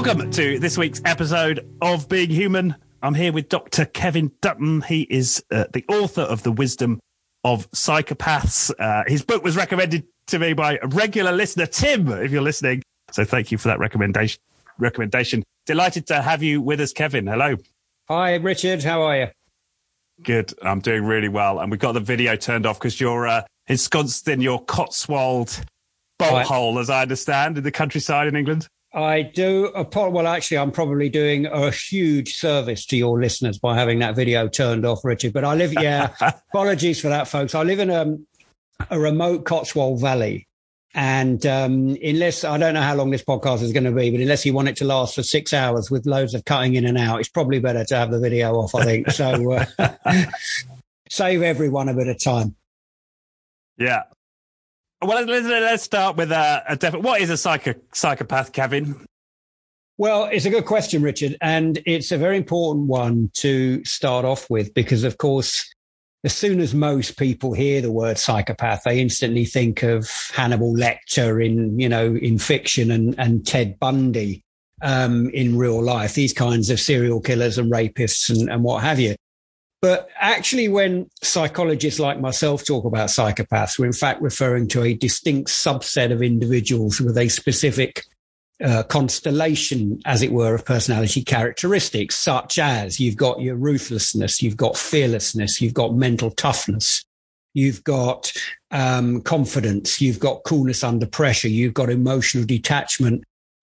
Welcome to this week's episode of Being Human. I'm here with Dr. Kevin Dutton. He is uh, the author of The Wisdom of Psychopaths. Uh, his book was recommended to me by a regular listener, Tim, if you're listening. So thank you for that recommendation. Recommendation. Delighted to have you with us, Kevin. Hello. Hi, Richard. How are you? Good. I'm doing really well. And we've got the video turned off because you're uh, ensconced in your Cotswold bolt right. hole, as I understand, in the countryside in England. I do. Well, actually, I'm probably doing a huge service to your listeners by having that video turned off, Richard. But I live, yeah, apologies for that, folks. I live in a, a remote Cotswold Valley. And um, unless I don't know how long this podcast is going to be, but unless you want it to last for six hours with loads of cutting in and out, it's probably better to have the video off, I think. So uh, save everyone a bit of time. Yeah, well, let's, let's start with a, a definite. What is a psycho, psychopath, Kevin? Well, it's a good question, Richard, and it's a very important one to start off with because, of course, as soon as most people hear the word psychopath, they instantly think of Hannibal Lecter in, you know, in fiction and, and Ted Bundy um, in real life, these kinds of serial killers and rapists and, and what have you. But actually, when psychologists like myself talk about psychopaths, we're in fact referring to a distinct subset of individuals with a specific uh, constellation, as it were, of personality characteristics, such as you've got your ruthlessness, you've got fearlessness, you've got mental toughness, you've got um, confidence, you've got coolness under pressure, you've got emotional detachment.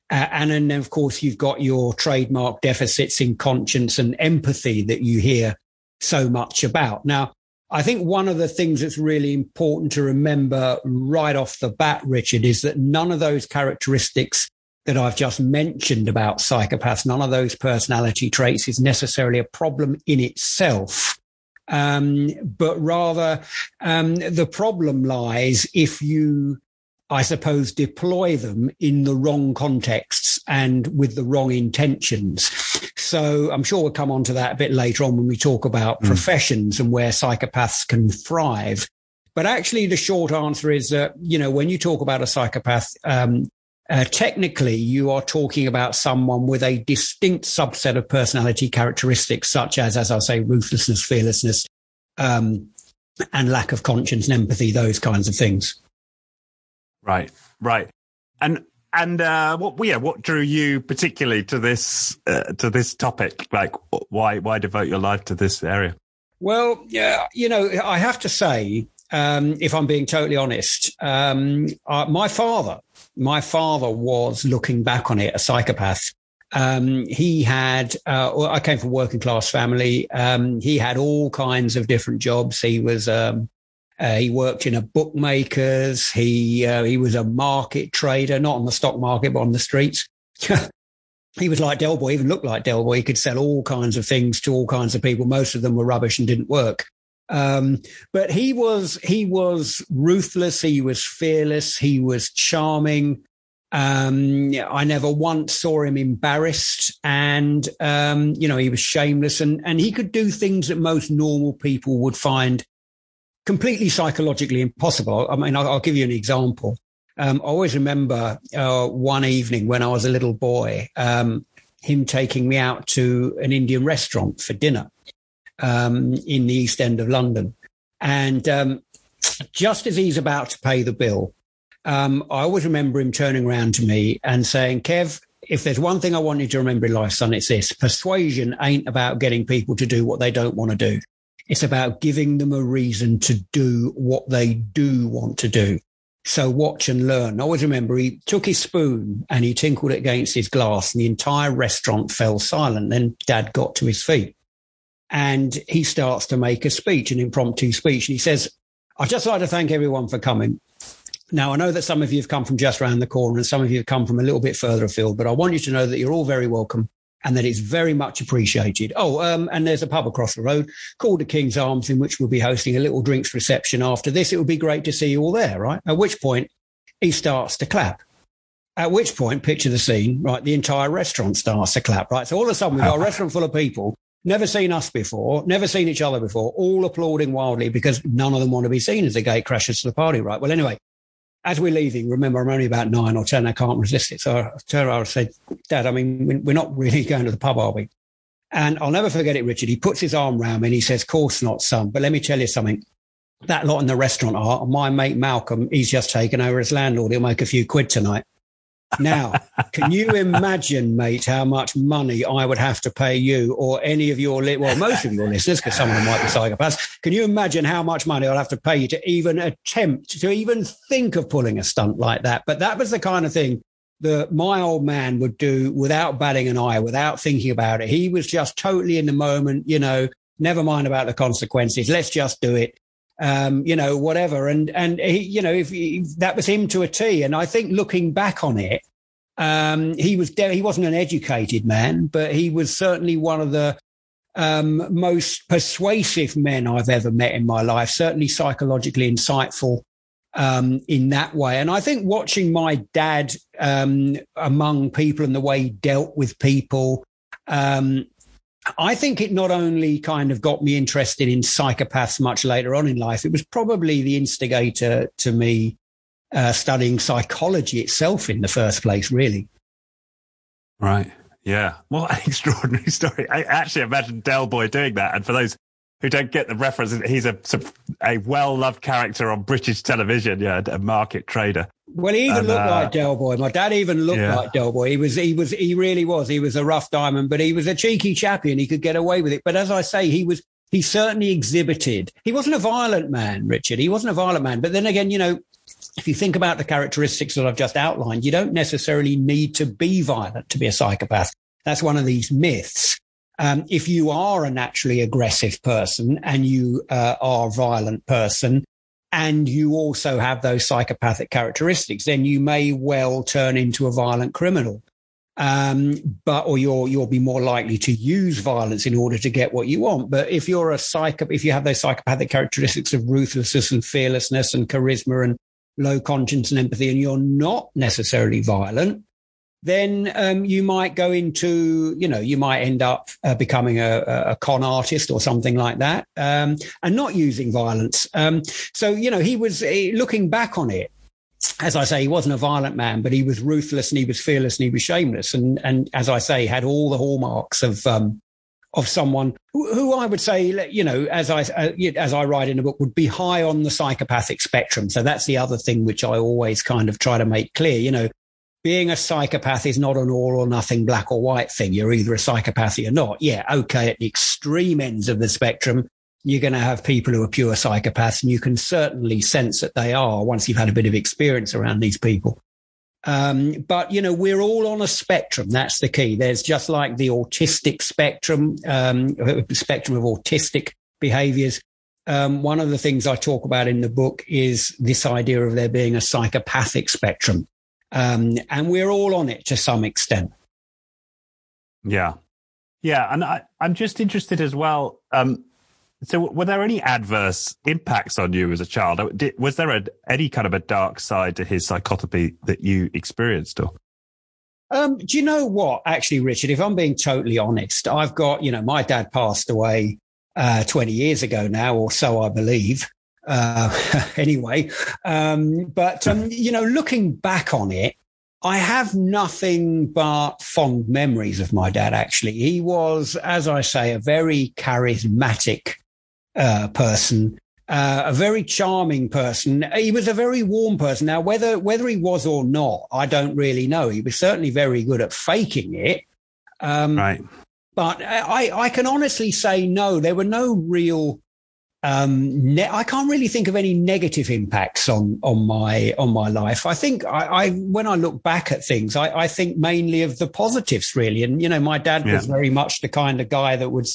Uh, and then, of course, you've got your trademark deficits in conscience and empathy that you hear so much about. Now, I think one of the things that's really important to remember right off the bat, Richard, is that none of those characteristics that I've just mentioned about psychopaths, none of those personality traits is necessarily a problem in itself. Um, but rather, um, the problem lies if you I suppose, deploy them in the wrong contexts and with the wrong intentions. So I'm sure we'll come on to that a bit later on when we talk about mm. professions and where psychopaths can thrive. But actually, the short answer is that, you know, when you talk about a psychopath, um, uh, technically, you are talking about someone with a distinct subset of personality characteristics, such as, as I say, ruthlessness, fearlessness, um, and lack of conscience and empathy, those kinds of things. Right, right, and and uh, what yeah, what drew you particularly to this uh, to this topic? Like, why why devote your life to this area? Well, yeah, you know, I have to say, um, if I'm being totally honest, um, uh, my father, my father was looking back on it a psychopath. Um, he had, uh, I came from a working class family. Um, he had all kinds of different jobs. He was um, uh, he worked in a bookmaker's. He uh, he was a market trader, not on the stock market, but on the streets. he was like Del Boy, even looked like Del Boy. He could sell all kinds of things to all kinds of people. Most of them were rubbish and didn't work. Um, but he was he was ruthless. He was fearless. He was charming. Um, I never once saw him embarrassed, and um, you know he was shameless, and and he could do things that most normal people would find completely psychologically impossible. I mean, I'll, I'll give you an example. Um, I always remember uh, one evening when I was a little boy, um, him taking me out to an Indian restaurant for dinner um, in the East End of London. And um, just as he's about to pay the bill, um, I always remember him turning around to me and saying, Kev, if there's one thing I want you to remember in life, son, it's this persuasion ain't about getting people to do what they don't want to do. It's about giving them a reason to do what they do want to do. So watch and learn. I always remember he took his spoon and he tinkled it against his glass and the entire restaurant fell silent. Then dad got to his feet and he starts to make a speech, an impromptu speech. And he says, I'd just like to thank everyone for coming. Now, I know that some of you have come from just around the corner and some of you have come from a little bit further afield, but I want you to know that you're all very welcome and that it's very much appreciated. Oh, um, and there's a pub across the road called the King's Arms in which we'll be hosting a little drinks reception after this. It would be great to see you all there, right? At which point he starts to clap. At which point, picture the scene, right? The entire restaurant starts to clap, right? So all of a sudden we've got a restaurant full of people, never seen us before, never seen each other before, all applauding wildly because none of them want to be seen as the gate crashers to the party, right? Well, anyway, as we're leaving, remember, I'm only about nine or 10. I can't resist it. So I turned around and said, Dad, I mean, we're not really going to the pub, are we? And I'll never forget it, Richard. He puts his arm around me and he says, course not, son. But let me tell you something. That lot in the restaurant are my mate Malcolm. He's just taken over as landlord. He'll make a few quid tonight. Now, can you imagine, mate, how much money I would have to pay you or any of your, li- well, most of your listeners, because some of them might be psychopaths. Can you imagine how much money I'll have to pay you to even attempt to even think of pulling a stunt like that? But that was the kind of thing that my old man would do without batting an eye, without thinking about it. He was just totally in the moment, you know, never mind about the consequences. Let's just do it. Um, you know, whatever. And, and he, you know, if, if that was him to a T. And I think looking back on it, um, he was, de- he wasn't an educated man, but he was certainly one of the, um, most persuasive men I've ever met in my life, certainly psychologically insightful, um, in that way. And I think watching my dad um, among people and the way he dealt with people, um, I think it not only kind of got me interested in psychopaths much later on in life, it was probably the instigator to me uh, studying psychology itself in the first place, really. Right. Yeah. What an extraordinary story. I actually imagine Del Boy doing that. And for those who don't get the reference, he's a a well loved character on British television. Yeah, a market trader. Well, he even and, looked uh, like Del Boy. My dad even looked yeah. like Del Boy. He was, he was, he really was. He was a rough diamond, but he was a cheeky chappy and he could get away with it. But as I say, he was, he certainly exhibited. He wasn't a violent man, Richard. He wasn't a violent man. But then again, you know, if you think about the characteristics that I've just outlined, you don't necessarily need to be violent to be a psychopath. That's one of these myths. Um, if you are a naturally aggressive person and you uh, are a violent person, and you also have those psychopathic characteristics, then you may well turn into a violent criminal. Um, but or you'll you'll be more likely to use violence in order to get what you want. But if you're a psycho, if you have those psychopathic characteristics of ruthlessness and fearlessness and charisma and low conscience and empathy, and you're not necessarily violent, then um, you might go into, you know, you might end up uh, becoming a, a, con artist or something like that, um, and not using violence. Um, so, you know, he was eh, looking back on it. As I say, he wasn't a violent man, but he was ruthless and he was fearless and he was shameless, and and as I say, had all the hallmarks of um, of someone who, who, I would say, you know, as I uh, as I write in the book, would be high on the psychopathic spectrum. So that's the other thing which I always kind of try to make clear. You know, being a psychopath is not an all or nothing black or white thing. You're either a psychopath or you're not. Yeah, okay, at the extreme ends of the spectrum, you're going to have people who are pure psychopaths, and you can certainly sense that they are once you've had a bit of experience around these people. Um, but you know, we're all on a spectrum. That's the key. There's just like the autistic spectrum, um, spectrum of autistic behaviors. Um, one of the things I talk about in the book is this idea of there being a psychopathic spectrum. Um, and we're all on it to some extent. Yeah. Yeah. And I, I'm just interested as well. Um, so, were there any adverse impacts on you as a child? Did, was there a, any kind of a dark side to his psychopathy that you experienced? Or um, do you know what? Actually, Richard, if I'm being totally honest, I've got you know my dad passed away uh, 20 years ago now, or so I believe uh, anyway. Um, but, um, you know, looking back on it, I have nothing but fond memories of my dad, actually. He was, as I say, a very charismatic uh, person. Uh, a very charming person. He was a very warm person. Now, whether whether he was or not, I don't really know. He was certainly very good at faking it. Um, right. But I, I can honestly say no. There were no real um, ne- I can't really think of any negative impacts on on my on my life. I think I, I when I look back at things, I, I, think mainly of the positives, really. And you know, my dad yeah. was very much the kind of guy that would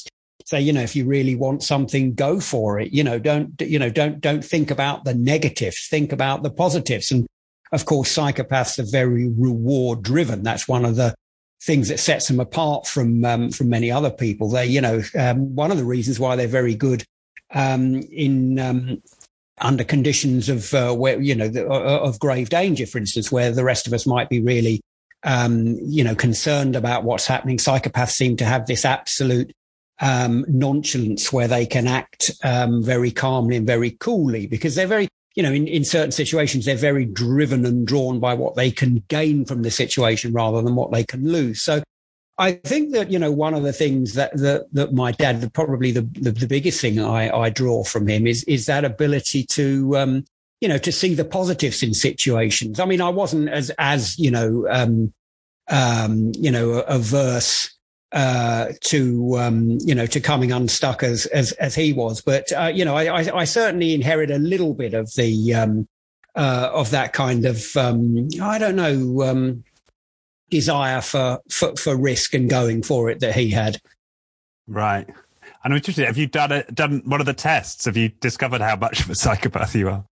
say, you know, if you really want something, go for it. You know, don't you know, don't don't think about the negatives, think about the positives. And of course, psychopaths are very reward driven. That's one of the things that sets them apart from um, from many other people. They, you know, um, one of the reasons why they're very good um, in um, under conditions of uh, where you know the, uh, of grave danger, for instance, where the rest of us might be really um, you know concerned about what's happening. Psychopaths seem to have this absolute um, nonchalance where they can act um, very calmly and very coolly because they're very you know, in, in certain situations, they're very driven and drawn by what they can gain from the situation rather than what they can lose. So I think that, you know, one of the things that, that, that my dad, the, probably the, the, the, biggest thing I, I draw from him is, is that ability to, um, you know, to see the positives in situations. I mean, I wasn't as, as, you know, um, um, you know, averse, uh, to um, you know to coming unstuck as as, as he was. But uh, you know, I, I, I, certainly inherit a little bit of the um, uh, of that kind of um, I don't know um, desire for, for for risk and going for it that he had. Right. And I'm interested. Have you done a, done one of the tests? Have you discovered how much of a psychopath you are?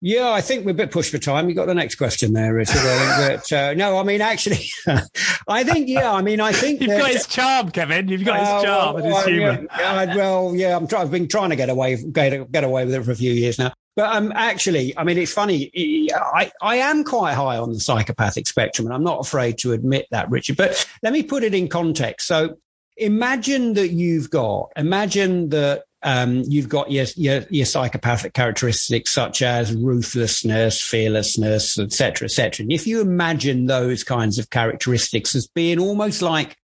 Yeah, I think we're a bit pushed for time. You got the next question there, Richard. but, uh, no, I mean, actually, I think, yeah, I mean, I think you've that, got his charm, Kevin. You've got his uh, charm well, and his humour. Yeah, well, yeah, I'm try- I've been trying to get away, get, get away with it for a few years now. But um, actually, I mean, it's funny. I, I am quite high on the psychopathic spectrum, and I'm not afraid to admit that, Richard. But let me put it in context. So imagine that you've got, imagine that um, you've got your, your, your psychopathic characteristics such as ruthlessness, fearlessness, etc., etc. And if you imagine those kinds of characteristics as being almost like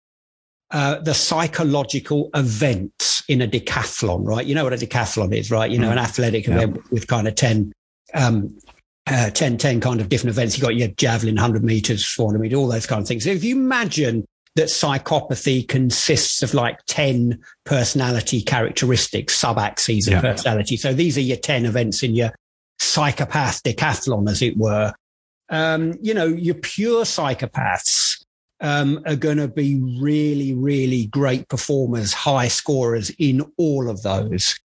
uh, the psychological events in a decathlon, right? You know what a decathlon is, right? You know, mm. an athletic yeah. event with kind of 10, um, uh, 10, 10 kind of different events. You got your javelin, 100 meters, 400 meters, all those kind of things. So if you imagine that psychopathy consists of like 10 personality characteristics, sub-axes of yeah. personality. So these are your 10 events in your psychopath decathlon, as it were. Um, you know, your pure psychopaths um, are going to be really, really great performers, high scorers in all of those.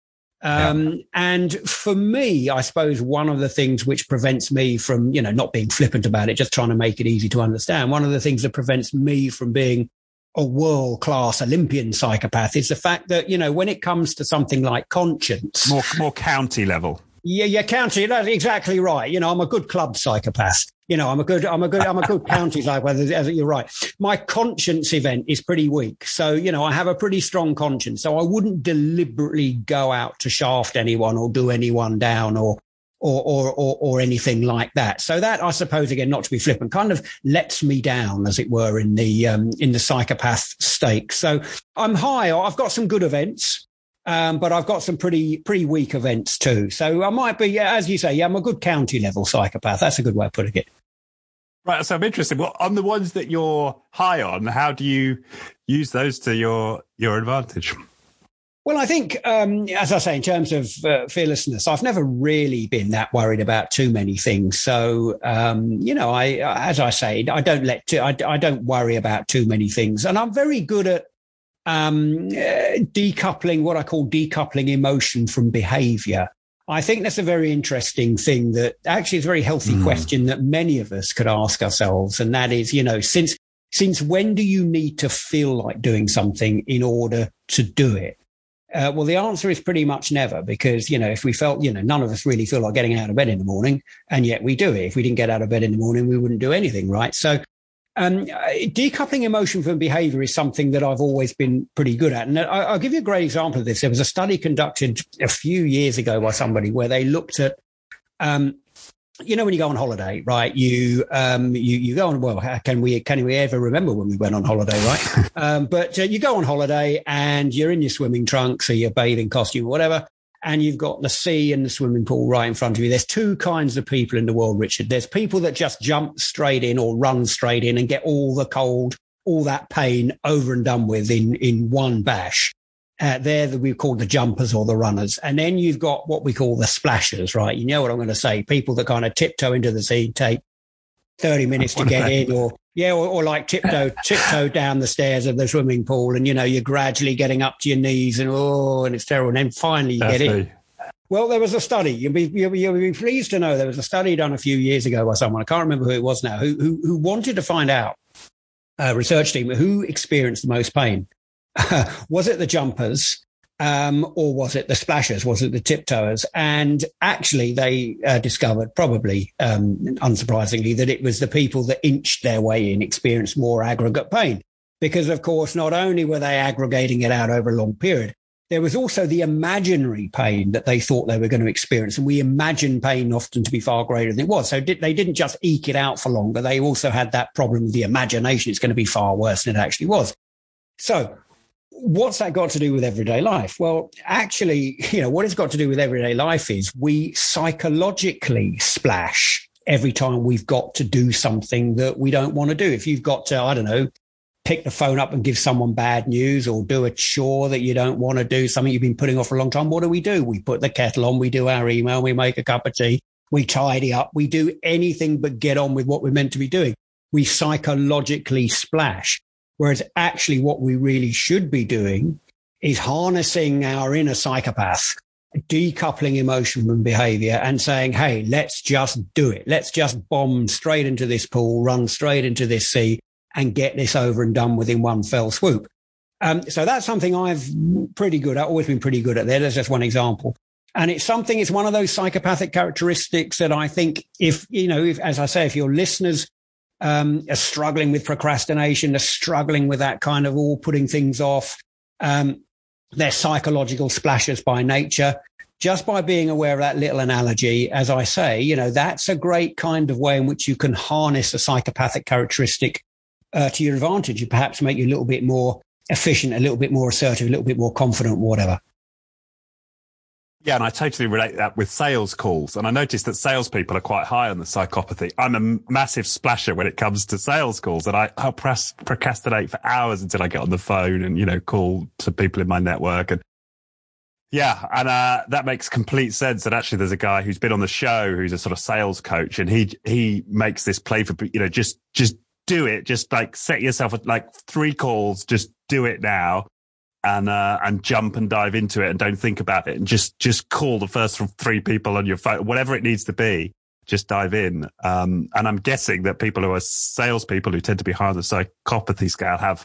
Um, yeah. And for me, I suppose one of the things which prevents me from, you know, not being flippant about it, just trying to make it easy to understand. One of the things that prevents me from being a world class Olympian psychopath is the fact that, you know, when it comes to something like conscience, more, more county level. Yeah, yeah, county. That's exactly right. You know, I'm a good club psychopath. You know, I'm a good, I'm a good, I'm a good county psychopath. You're right. My conscience event is pretty weak. So, you know, I have a pretty strong conscience. So I wouldn't deliberately go out to shaft anyone or do anyone down or, or, or, or, or anything like that. So that, I suppose, again, not to be flippant, kind of lets me down, as it were, in the, um, in the psychopath stake. So I'm high. I've got some good events. Um, but I've got some pretty pretty weak events too. So I might be, yeah, as you say, yeah, I'm a good county level psychopath. That's a good way of putting it. Right, so I'm interested. Well, on the ones that you're high on, how do you use those to your your advantage? Well, I think, um, as I say, in terms of uh, fearlessness, I've never really been that worried about too many things. So, um, you know, I, as I say, I don't let, to, I, I don't worry about too many things, and I'm very good at um, decoupling what I call decoupling emotion from behavior. I think that's a very interesting thing that actually is a very healthy mm. question that many of us could ask ourselves. And that is, you know, since, since when do you need to feel like doing something in order to do it? Uh, well, the answer is pretty much never, because you know, if we felt, you know, none of us really feel like getting out of bed in the morning, and yet we do it. If we didn't get out of bed in the morning, we wouldn't do anything, right? So, um, decoupling emotion from behavior is something that I've always been pretty good at. And I, will give you a great example of this. There was a study conducted a few years ago by somebody where they looked at, um, you know, when you go on holiday, right? You, um, you, you go on, well, can we, can we ever remember when we went on holiday, right? um, but uh, you go on holiday and you're in your swimming trunks or your bathing costume, or whatever and you've got the sea and the swimming pool right in front of you. There's two kinds of people in the world, Richard. There's people that just jump straight in or run straight in and get all the cold, all that pain over and done with in, in one bash. Uh, they're the, we call the jumpers or the runners. And then you've got what we call the splashers, right? You know what I'm going to say? People that kind of tiptoe into the sea, take 30 minutes to get in or yeah, or, or, like tiptoe, tiptoe down the stairs of the swimming pool, and you know you're gradually getting up to your knees, and oh, and it's terrible. And then finally you get in. Well, there was a study. You'll be, you'll be, you'll be pleased to know there was a study done a few years ago by someone. I can't remember who it was now. Who who, who wanted to find out a research team who experienced the most pain. was it the jumpers? Um, or was it the splashers? Was it the tiptoers? And actually, they uh, discovered, probably um, unsurprisingly, that it was the people that inched their way in experienced more aggregate pain. Because, of course, not only were they aggregating it out over a long period, there was also the imaginary pain that they thought they were going to experience. And we imagine pain often to be far greater than it was. So did, they didn't just eke it out for longer. They also had that problem with the imagination. It's going to be far worse than it actually was. So what's that got to do with everyday life? Well, actually, you know, what it's got to do with everyday life is we psychologically splash every time we've got to do something that we don't want to do. If you've got to, I don't know, pick the phone up and give someone bad news or do a chore that you don't want to do, something you've been putting off for a long time, what do we do? We put the kettle on, we do our email, we make a cup of tea, we tidy up, we do anything but get on with what we're meant to be doing. We psychologically splash. Whereas actually what we really should be doing is harnessing our inner psychopath, decoupling emotion from behavior and saying, Hey, let's just do it. Let's just bomb straight into this pool, run straight into this sea and get this over and done with in one fell swoop. Um, so that's something I've pretty good I've always been pretty good at there. There's just one example. And it's something, it's one of those psychopathic characteristics that I think if, you know, if, as I say, if your listeners um, are struggling with procrastination, are struggling with that kind of all putting things off. Um, they're psychological splashes by nature. Just by being aware of that little analogy, as I say, you know, that's a great kind of way in which you can harness a psychopathic characteristic uh, to your advantage. You perhaps make you a little bit more efficient, a little bit more assertive, a little bit more confident, whatever. Yeah, and I totally relate that with sales calls. And I noticed that salespeople are quite high on the psychopathy. I'm a massive splasher when it comes to sales calls, and I, I'll procrastinate for hours until I get on the phone and you know call to people in my network. And yeah, and uh, that makes complete sense. And actually, there's a guy who's been on the show who's a sort of sales coach, and he he makes this play for you know just just do it, just like set yourself like three calls, just do it now and uh, and jump and dive into it and don't think about it and just just call the first three people on your phone, whatever it needs to be. Just dive in. Um, and I'm guessing that people who are salespeople who tend to be high on the psychopathy scale have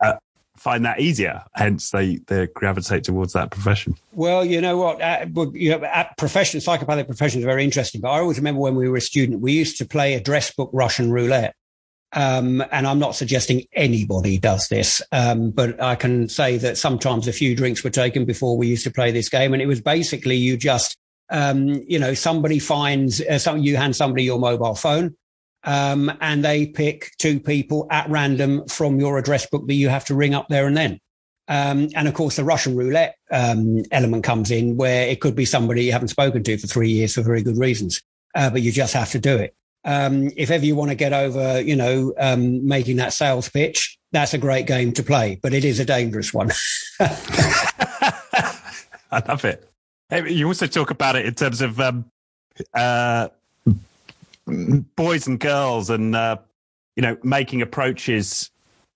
uh, find that easier. Hence, they they gravitate towards that profession. Well, you know what? Uh, you know, at profession, psychopathic profession is very interesting. But I always remember when we were a student, we used to play address book Russian roulette. Um, and I'm not suggesting anybody does this, um, but I can say that sometimes a few drinks were taken before we used to play this game. And it was basically you just, um, you know, somebody finds, uh, some, you hand somebody your mobile phone. Um, and they pick two people at random from your address book that you have to ring up there and then. Um, and of course, the Russian roulette um, element comes in where it could be somebody you haven't spoken to for three years for very good reasons, uh, but you just have to do it um, if ever you want to get over, you know, um, making that sales pitch, that's a great game to play, but it is a dangerous one. I love it. You also talk about it in terms of um, uh, boys and girls, and uh, you know, making approaches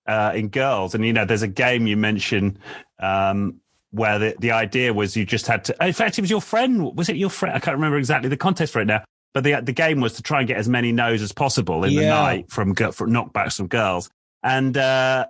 uh, in girls. And you know, there's a game you mentioned um, where the, the idea was you just had to. In fact, it was your friend. Was it your friend? I can't remember exactly the context for it now. But the the game was to try and get as many no's as possible in yeah. the night from from knockbacks from girls. And uh,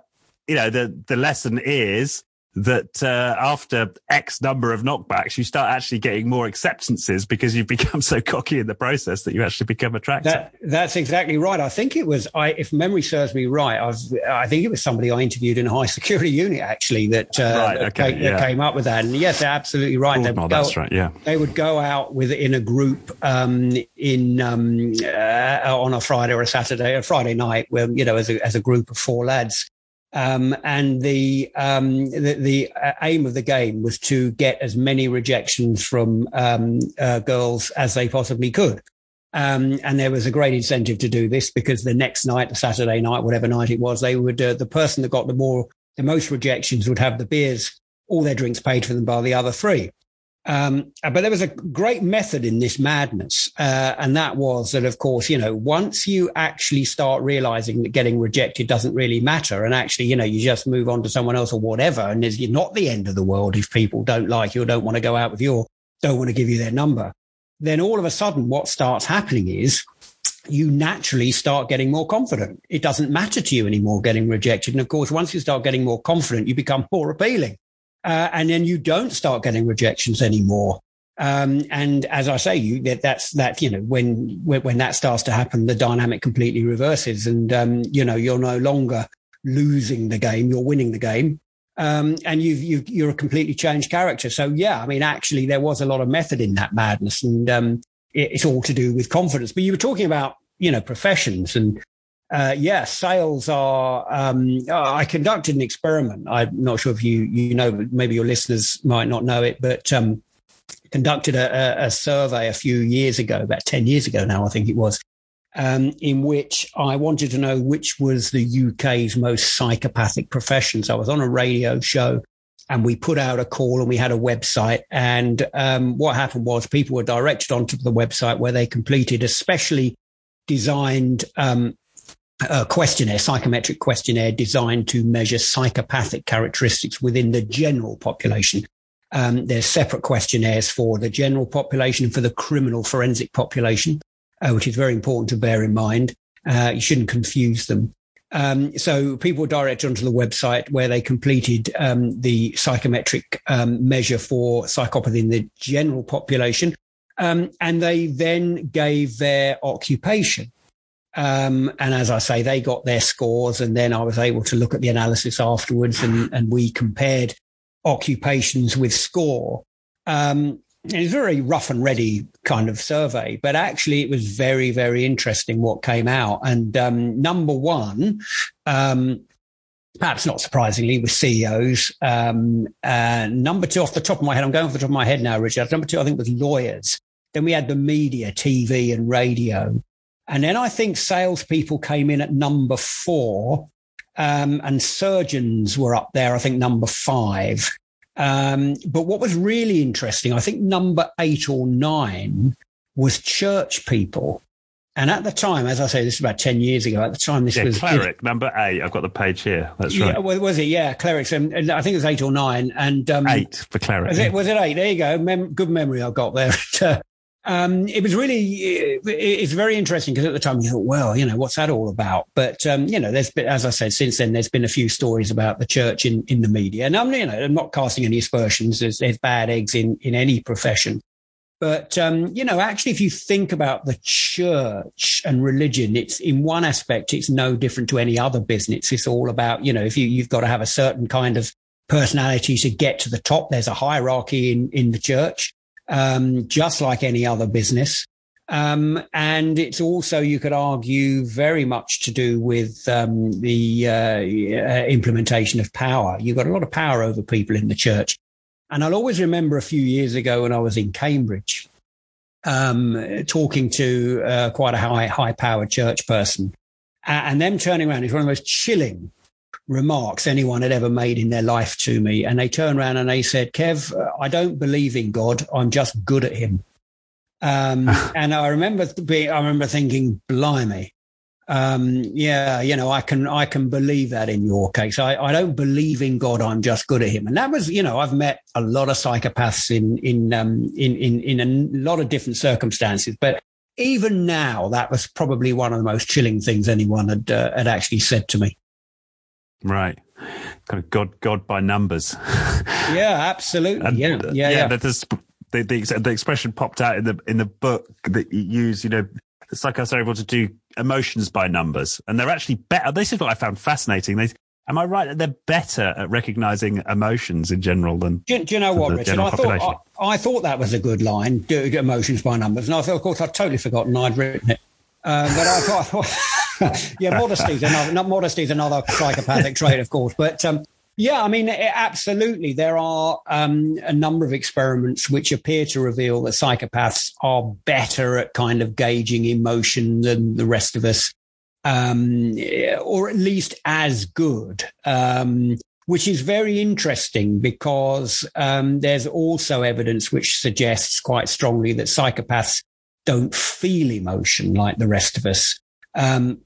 you know the the lesson is that uh, after X number of knockbacks, you start actually getting more acceptances because you've become so cocky in the process that you actually become attractive. That, that's exactly right. I think it was, I, if memory serves me right, I, was, I think it was somebody I interviewed in a high security unit actually that, uh, right, okay, came, yeah. that came up with that. And yes, they're absolutely right. Oh, no, that's right. Yeah, they would go out with in a group um, in um, uh, on a Friday or a Saturday, a Friday night, where you know, as a as a group of four lads um, and the, um, the, the uh, aim of the game was to get as many rejections from um, uh, girls as they possibly could. Um, and there was a great incentive to do this because the next night, the Saturday night, whatever night it was, they would uh, the person that got the more the most rejections would have the beers, all their drinks paid for them by the other three. Um, but there was a great method in this madness. Uh, and that was that, of course, you know, once you actually start realizing that getting rejected doesn't really matter and actually, you know, you just move on to someone else or whatever. And it's not the end of the world if people don't like you or don't want to go out with you or don't want to give you their number. Then all of a sudden, what starts happening is you naturally start getting more confident. It doesn't matter to you anymore getting rejected. And of course, once you start getting more confident, you become more appealing uh, and then you don't start getting rejections anymore. Um, and as I say, you that, that's that you know when, when, when that starts to happen, the dynamic completely reverses, and um, you know you're no longer losing the game, you're winning the game. Um, and you've, you've, you're a completely changed character. So yeah, I mean, actually there was a lot of method in that madness and, um, it, it's all to do with confidence. But you were talking about, you know, professions and, uh, yeah, sales are. Um, I conducted an experiment. I'm not sure if you you know, maybe your listeners might not know it, but um, conducted a, a, survey a few years ago, about ten years ago now, I think it was, um, in which I wanted to know which was the UK's most psychopathic professions. I was on a radio show and we put out a call and we had a website. And um, what happened was people were directed onto the website where they completed a specially designed um, questionnaire, psychometric questionnaire designed to measure psychopathic characteristics within the general population. Um, there's separate questionnaires for the general population and for the criminal forensic population uh, which is very important to bear in mind. Uh, you shouldn't confuse them. Um, so people were directed onto the website where they completed um, the psychometric um, measure for psychopathy in the general population. Um, and they then gave their occupation. Um, and as I say, they got their scores. And then I was able to look at the analysis afterwards and, and we compared occupations with score. Um, it was a very rough and ready kind of survey, but actually it was very, very interesting what came out. And um, number one, um, perhaps not surprisingly, was CEOs. Um, uh, number two, off the top of my head, I'm going off the top of my head now, Richard. Number two, I think was lawyers. Then we had the media, TV and radio. And then I think salespeople came in at number four. Um, and surgeons were up there, I think number five. Um, but what was really interesting, I think number eight or nine was church people. And at the time, as I say, this is about 10 years ago. At the time, this yeah, was cleric it, number eight. I've got the page here. That's yeah, right. Was it? Yeah, clerics. And, and, I think it was eight or nine. And um, eight for cleric. Was it, was it eight? There you go. Mem- good memory I've got there. Um, it was really, it's very interesting because at the time you thought, well, you know, what's that all about? But, um, you know, there's been, as I said, since then, there's been a few stories about the church in, in the media. And I'm, you know, I'm not casting any aspersions. There's, there's bad eggs in, in any profession. But, um, you know, actually, if you think about the church and religion, it's in one aspect, it's no different to any other business. It's all about, you know, if you, you've got to have a certain kind of personality to get to the top, there's a hierarchy in, in the church um, just like any other business. Um, and it's also, you could argue, very much to do with um, the uh, uh, implementation of power. You've got a lot of power over people in the church. And I'll always remember a few years ago when I was in Cambridge, um, talking to uh, quite a high, high powered church person, and them turning around. It's one of the most chilling remarks anyone had ever made in their life to me. And they turned around and they said, Kev, I don't believe in God. I'm just good at him. Um, and I remember being, I remember thinking, blimey. Um, yeah, you know, I can, I can believe that in your case. I, I don't believe in God. I'm just good at him. And that was, you know, I've met a lot of psychopaths in, in, um, in, in, in a lot of different circumstances, but even now, that was probably one of the most chilling things anyone had, uh, had actually said to me. Right. Kind of God, God by numbers. yeah, absolutely. And, yeah, yeah, yeah. yeah. the, the, the expression popped out in the in the book that you use. You know, psychiatrists are able to do emotions by numbers, and they're actually better. This is what I found fascinating. They, am I right that they're better at recognizing emotions in general than? Do, do you know what, Richard? I thought I, I, thought that was a good line. Do, do emotions by numbers, and I thought, of course, I'd totally forgotten I'd written it. Um, but I thought, I thought yeah, modesty is another. Not modesty is another psychopathic trait, of course. But um, yeah, I mean, it, absolutely, there are um, a number of experiments which appear to reveal that psychopaths are better at kind of gauging emotion than the rest of us, um, or at least as good. Um, which is very interesting because um, there's also evidence which suggests quite strongly that psychopaths don't feel emotion like the rest of us. Um,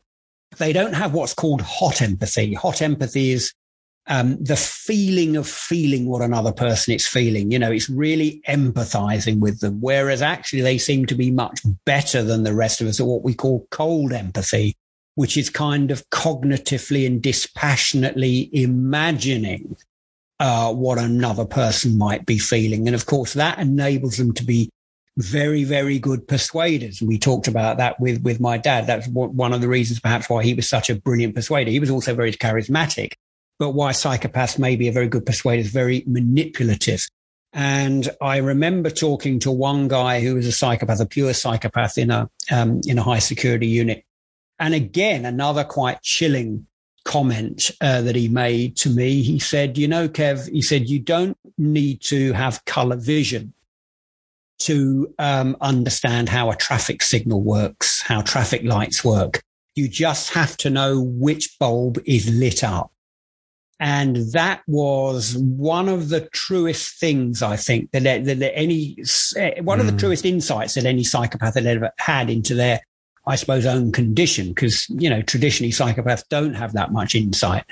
they don't have what's called hot empathy. Hot empathy is um, the feeling of feeling what another person is feeling. You know, it's really empathizing with them. Whereas actually they seem to be much better than the rest of us at what we call cold empathy, which is kind of cognitively and dispassionately imagining uh, what another person might be feeling. And of course, that enables them to be very, very good persuaders. We talked about that with, with my dad. That's one of the reasons perhaps why he was such a brilliant persuader. He was also very charismatic. but why psychopaths may be a very good persuaders, very manipulative. And I remember talking to one guy who was a psychopath, a pure psychopath in a um, in a high security unit. And again, another quite chilling comment uh, that he made to me. He said, "You know, Kev," he said, "you don't need to have color vision to um, understand how a traffic signal works, how traffic lights work. You just have to know which bulb is lit up." And that was one of the truest things I think that, that, that any, one mm. of the hmm. truest insights that any psychopath had ever had into their, I suppose, own condition. Cause, you know, traditionally psychopaths don't have that much insight.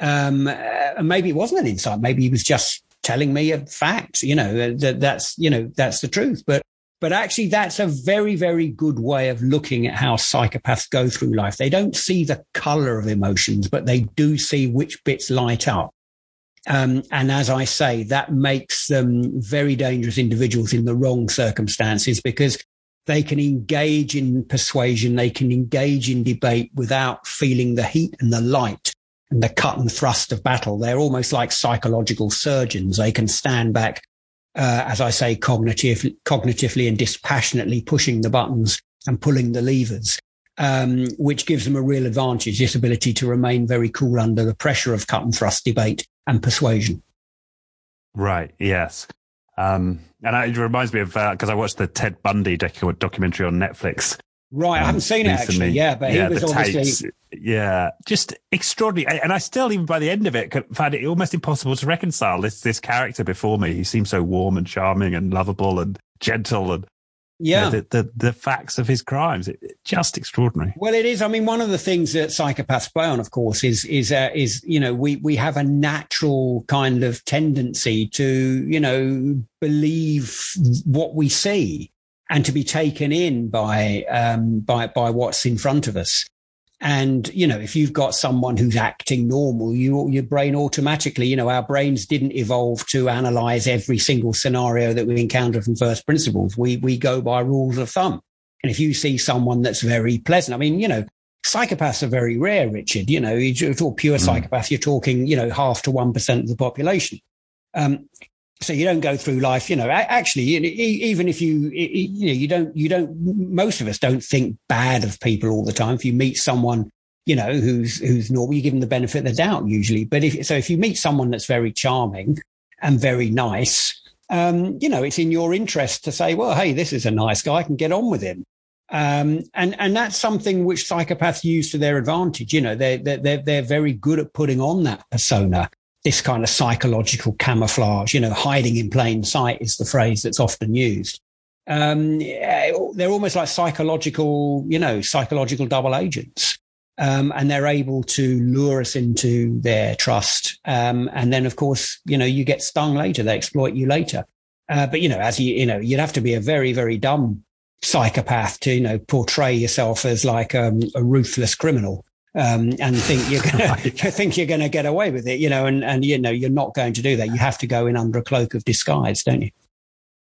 Um, uh, maybe it wasn't an insight. Maybe he was just telling me a fact, you know, that that's, you know, that's the truth. But but actually, that's a very, very good way of looking at how psychopaths go through life. They don't see the color of emotions, but they do see which bits light up. Um, and as I say, that makes them very dangerous individuals in the wrong circumstances because they can engage in persuasion. They can engage in debate without feeling the heat and the light the cut and thrust of battle. They're almost like psychological surgeons. They can stand back uh, as I say, cognitive, cognitively and dispassionately pushing the buttons and pulling the levers, um, which gives them a real advantage, this ability to remain very cool under the pressure of cut and thrust debate and persuasion. Right. Yes. Um, and it reminds me of because uh, I watched the Ted Bundy docu- documentary on Netflix, Right, I haven't seen it actually. Yeah, but yeah, he was obviously yeah, just extraordinary. And I still, even by the end of it, found it almost impossible to reconcile this this character before me. He seems so warm and charming and lovable and gentle and yeah, you know, the, the, the facts of his crimes, it, just extraordinary. Well, it is. I mean, one of the things that psychopaths play on, of course, is is uh, is you know we we have a natural kind of tendency to you know believe what we see and to be taken in by um, by by what's in front of us. And you know, if you've got someone who's acting normal, you, your brain automatically, you know, our brains didn't evolve to analyze every single scenario that we encounter from first principles. We we go by rules of thumb. And if you see someone that's very pleasant, I mean, you know, psychopaths are very rare, Richard. You know, you're talking pure mm. psychopath, you're talking, you know, half to one percent of the population. Um, so you don't go through life you know actually even if you you know you don't you don't most of us don't think bad of people all the time. If you meet someone you know who's who's normal you give them the benefit of the doubt usually. But if so if you meet someone that's very charming and very nice um, you know it's in your interest to say well hey this is a nice guy i can get on with him. Um, and and that's something which psychopaths use to their advantage you know they're they're they're very good at putting on that persona this kind of psychological camouflage, you know, hiding in plain sight is the phrase that's often used. Um, they're almost like psychological, you know, psychological double agents. Um, and they're able to lure us into their trust. Um, and then, of course, you know, you get stung later. They exploit you later. Uh, but, you know, as you, you know, you'd have to be a very, very dumb psychopath to, you know, portray yourself as like um, a ruthless criminal um, and think you're going to think you're going to get away with it, you know, and, and, you know, you're not going to do that. You have to go in under a cloak of disguise, don't you?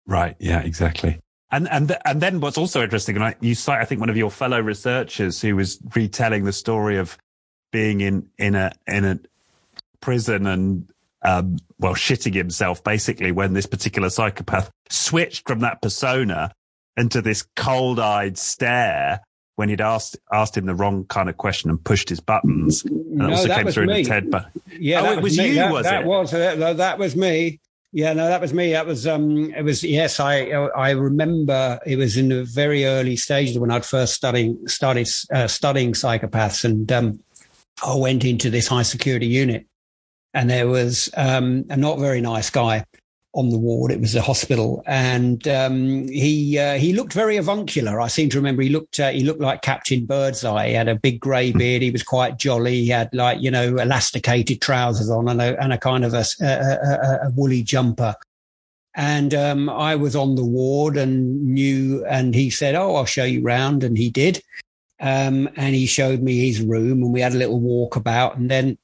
Right. Yeah, exactly. And, and, and then what's also interesting, and I, you cite, I think one of your fellow researchers who was retelling the story of being in, in a, in a prison and, um, well, shitting himself basically when this particular psychopath switched from that persona into this cold eyed stare when he'd asked asked him the wrong kind of question and pushed his buttons. And no, also that came through me. in the TED. But yeah, oh, it was, was you, that, was that it? Was that was me. Yeah, no, that was me. That was um, it was yes. I I remember it was in the very early stages when I'd first studying started uh, studying psychopaths, and um, I went into this high security unit, and there was um, a not very nice guy on the ward. It was a hospital, and um, he uh, he looked very avuncular. I seem to remember he looked uh, he looked like Captain Birdseye. He had a big grey beard. He was quite jolly. He had like you know elasticated trousers on and a, and a kind of a, a, a, a woolly jumper. And um, I was on the ward and knew, and he said, "Oh, I'll show you round," and he did. Um, and he showed me his room, and we had a little walk about, and then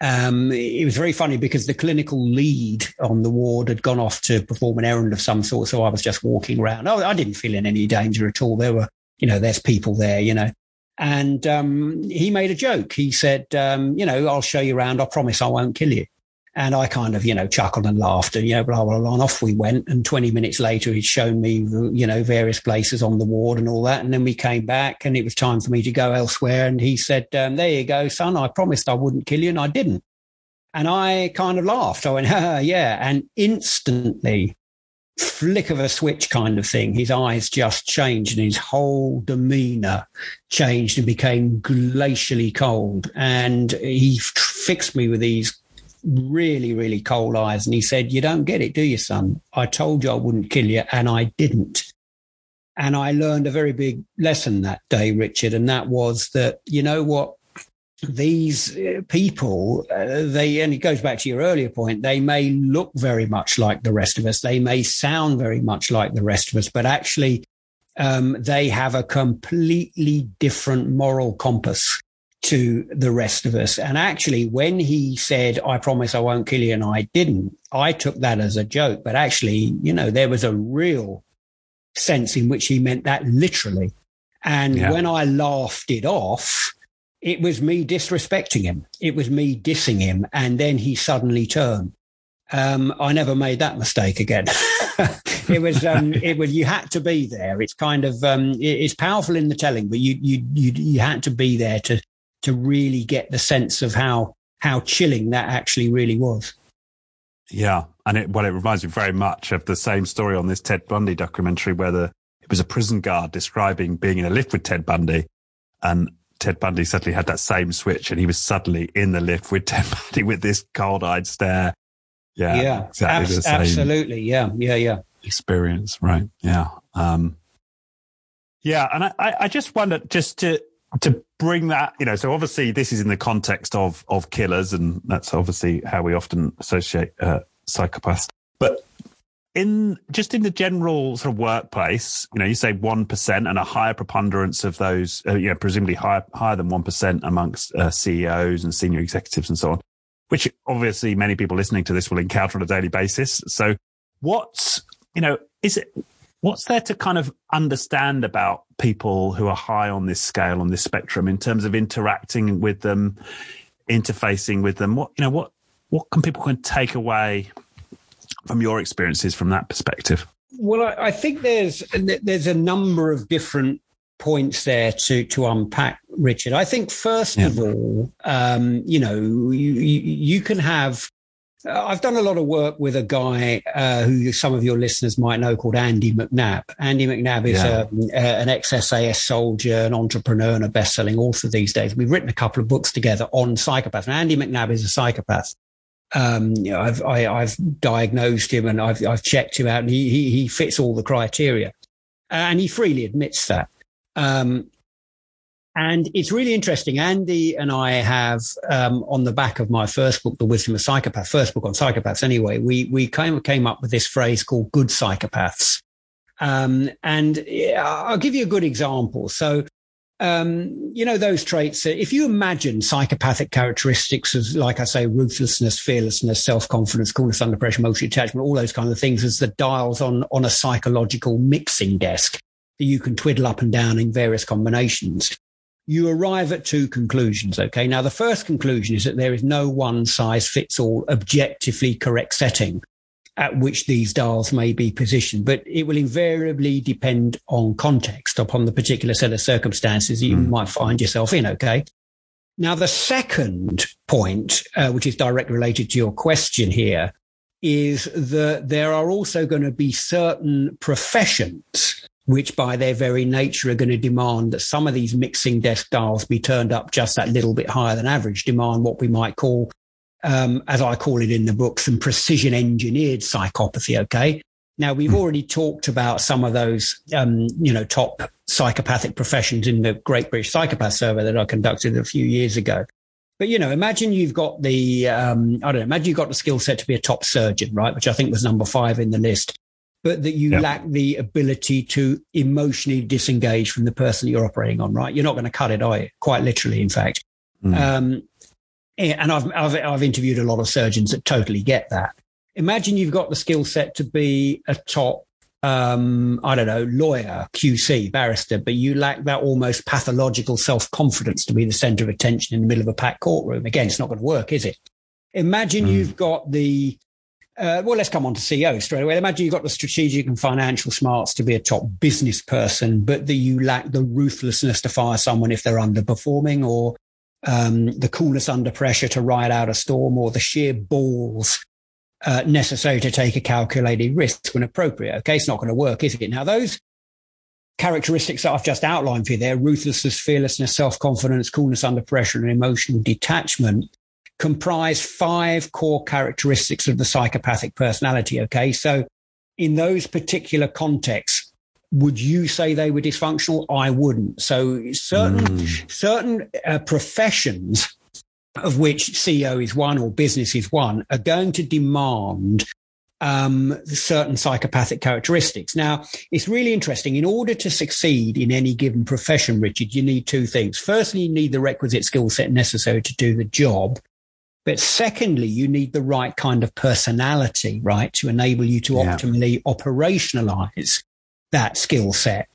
um, it was very funny because the clinical lead on the ward had gone off to perform an errand of some sort. So I was just walking around. Oh, I didn't feel in any danger at all. There were, you know, there's people there, you know. And um, he made a joke. He said, um, you know, I'll show you around. I promise I won't kill you. And I kind of, you know, chuckled and laughed and, you know, blah, blah, blah. And off we went. And 20 minutes later, he'd shown me, you know, various places on the ward and all that. And then we came back and it was time for me to go elsewhere. And he said, um, there you go, son. I promised I wouldn't kill you. And I didn't. And I kind of laughed. I went, yeah. And instantly flick of a switch kind of thing. His eyes just changed and his whole demeanor changed and became glacially cold. And he fixed me with these really, really cold eyes. And he said, You don't get it, do you, son? I told you I wouldn't kill you, and I didn't. And I learned a very big lesson that day, Richard. And that was that, you know what? these uh, people, uh, they, and it goes back to your earlier point, they may look very much like the rest of us. They may sound very much like the rest of us, but actually, um, they have a completely different moral compass to the rest of us. And actually, when he said, I promise I won't kill you, and I didn't, I took that as a joke. But actually, you know, there was a real sense in which he meant that literally. And yeah. when I laughed it off, it was me disrespecting him. It was me dissing him. And then he suddenly turned. Um, I never made that mistake again. it was, um, it was, you had to be there. It's kind of, um, it's powerful in the telling, but you, you, you, you had to be there to, to really get the sense of how, how chilling that actually really was. Yeah. And it, well, it reminds me very much of the same story on this Ted Bundy documentary where the, it was a prison guard describing being in a lift with Ted Bundy and Ted Bundy suddenly had that same switch and he was suddenly in the lift with Ted Bundy with this cold eyed stare. Yeah. Yeah. Exactly Abs- absolutely. Yeah. Yeah. Yeah. Experience. Right. Yeah. Um, yeah. And I, I just wonder just to, to bring that, you know, so obviously this is in the context of, of killers and that's obviously how we often associate, uh, psychopaths. But in just in the general sort of workplace, you know, you say one percent and a higher preponderance of those, uh, you know, presumably higher higher than one percent amongst uh, CEOs and senior executives and so on, which obviously many people listening to this will encounter on a daily basis. So, what's you know, is it what's there to kind of understand about people who are high on this scale on this spectrum in terms of interacting with them, interfacing with them? What you know, what what can people can take away? from your experiences from that perspective? Well, I, I think there's there's a number of different points there to to unpack, Richard. I think first yeah. of all, um, you know, you, you, you can have. Uh, I've done a lot of work with a guy uh, who some of your listeners might know called Andy McNab. Andy McNab is yeah. Um, a, an ex-SAS soldier, an entrepreneur, and a best-selling author these days. We've written a couple of books together on psychopaths. And Andy McNab is a psychopath um, you know, I've I, have i have diagnosed him and I've I've checked him out, and he he, he fits all the criteria, and he freely admits that. Um, and it's really interesting. Andy and I have um, on the back of my first book, The Wisdom of Psychopaths, first book on psychopaths. Anyway, we we came came up with this phrase called "good psychopaths." Um, and I'll give you a good example. So um, you know, those traits, if you imagine psychopathic characteristics as, like I say, ruthlessness, fearlessness, self-confidence, coolness under pressure, emotional attachment, all those kind of things as the dials on, on a psychological mixing desk that you can twiddle up and down in various combinations, you arrive at two conclusions. Okay. Now, the first conclusion is that there is no one size fits all objectively correct setting at which these dials may be positioned, but it will invariably depend on context, upon the particular set of circumstances you mm. might find yourself in. Okay. Now, the second point, uh, which is directly related to your question here, is that there are also going to be certain professions which by their very nature are going to demand that some of these mixing desk dials be turned up just that little bit higher than average, demand what we might call um, as I call it in the book, some precision engineered psychopathy. Okay. Now we've hmm. already talked about some of those, um, you know, top psychopathic professions in the Great British Psychopath Survey that I conducted a few years ago. But you know, imagine you've got the, um, I don't know, imagine you've got the skill set to be a top surgeon, right? Which I think was number five in the list, but that you lack the ability to emotionally disengage from the person that you're operating on, right? You're not going to cut it, are you? Quite literally, in fact. Mm. Um, and I've, I've, I've interviewed a lot of surgeons that totally get that. Imagine you've got the skill set to be a top um, I don't know, lawyer, QC, barrister, but you lack that almost pathological self confidence to be the center of attention in the middle of a packed courtroom. Again, it's not going to work, is it? Imagine mm. you've got the, uh, well, let's come on to CEO straight away. Imagine you've got the strategic and financial smarts to be a top business person, but that you lack the ruthlessness to fire someone if they're underperforming or um, the coolness under pressure to ride out a storm or the sheer balls uh, necessary to take a calculated risk when appropriate. Okay, it's not going to work, is it? Now, those characteristics that I've just outlined for you there ruthlessness, fearlessness, self confidence, coolness under pressure, and emotional detachment comprise five core characteristics of the psychopathic personality. Okay, so in those particular contexts, would you say they were dysfunctional? I wouldn't. So certain mm. certain uh, professions of which CEO is one or business is one, are going to demand um, certain psychopathic characteristics. Now, it's really interesting. In order to succeed in any given profession, Richard, you need two things. Firstly, you need the requisite skill set necessary to do the job. But secondly, you need the right kind of personality, right, to enable you to yeah. optimally operationalize that skill set.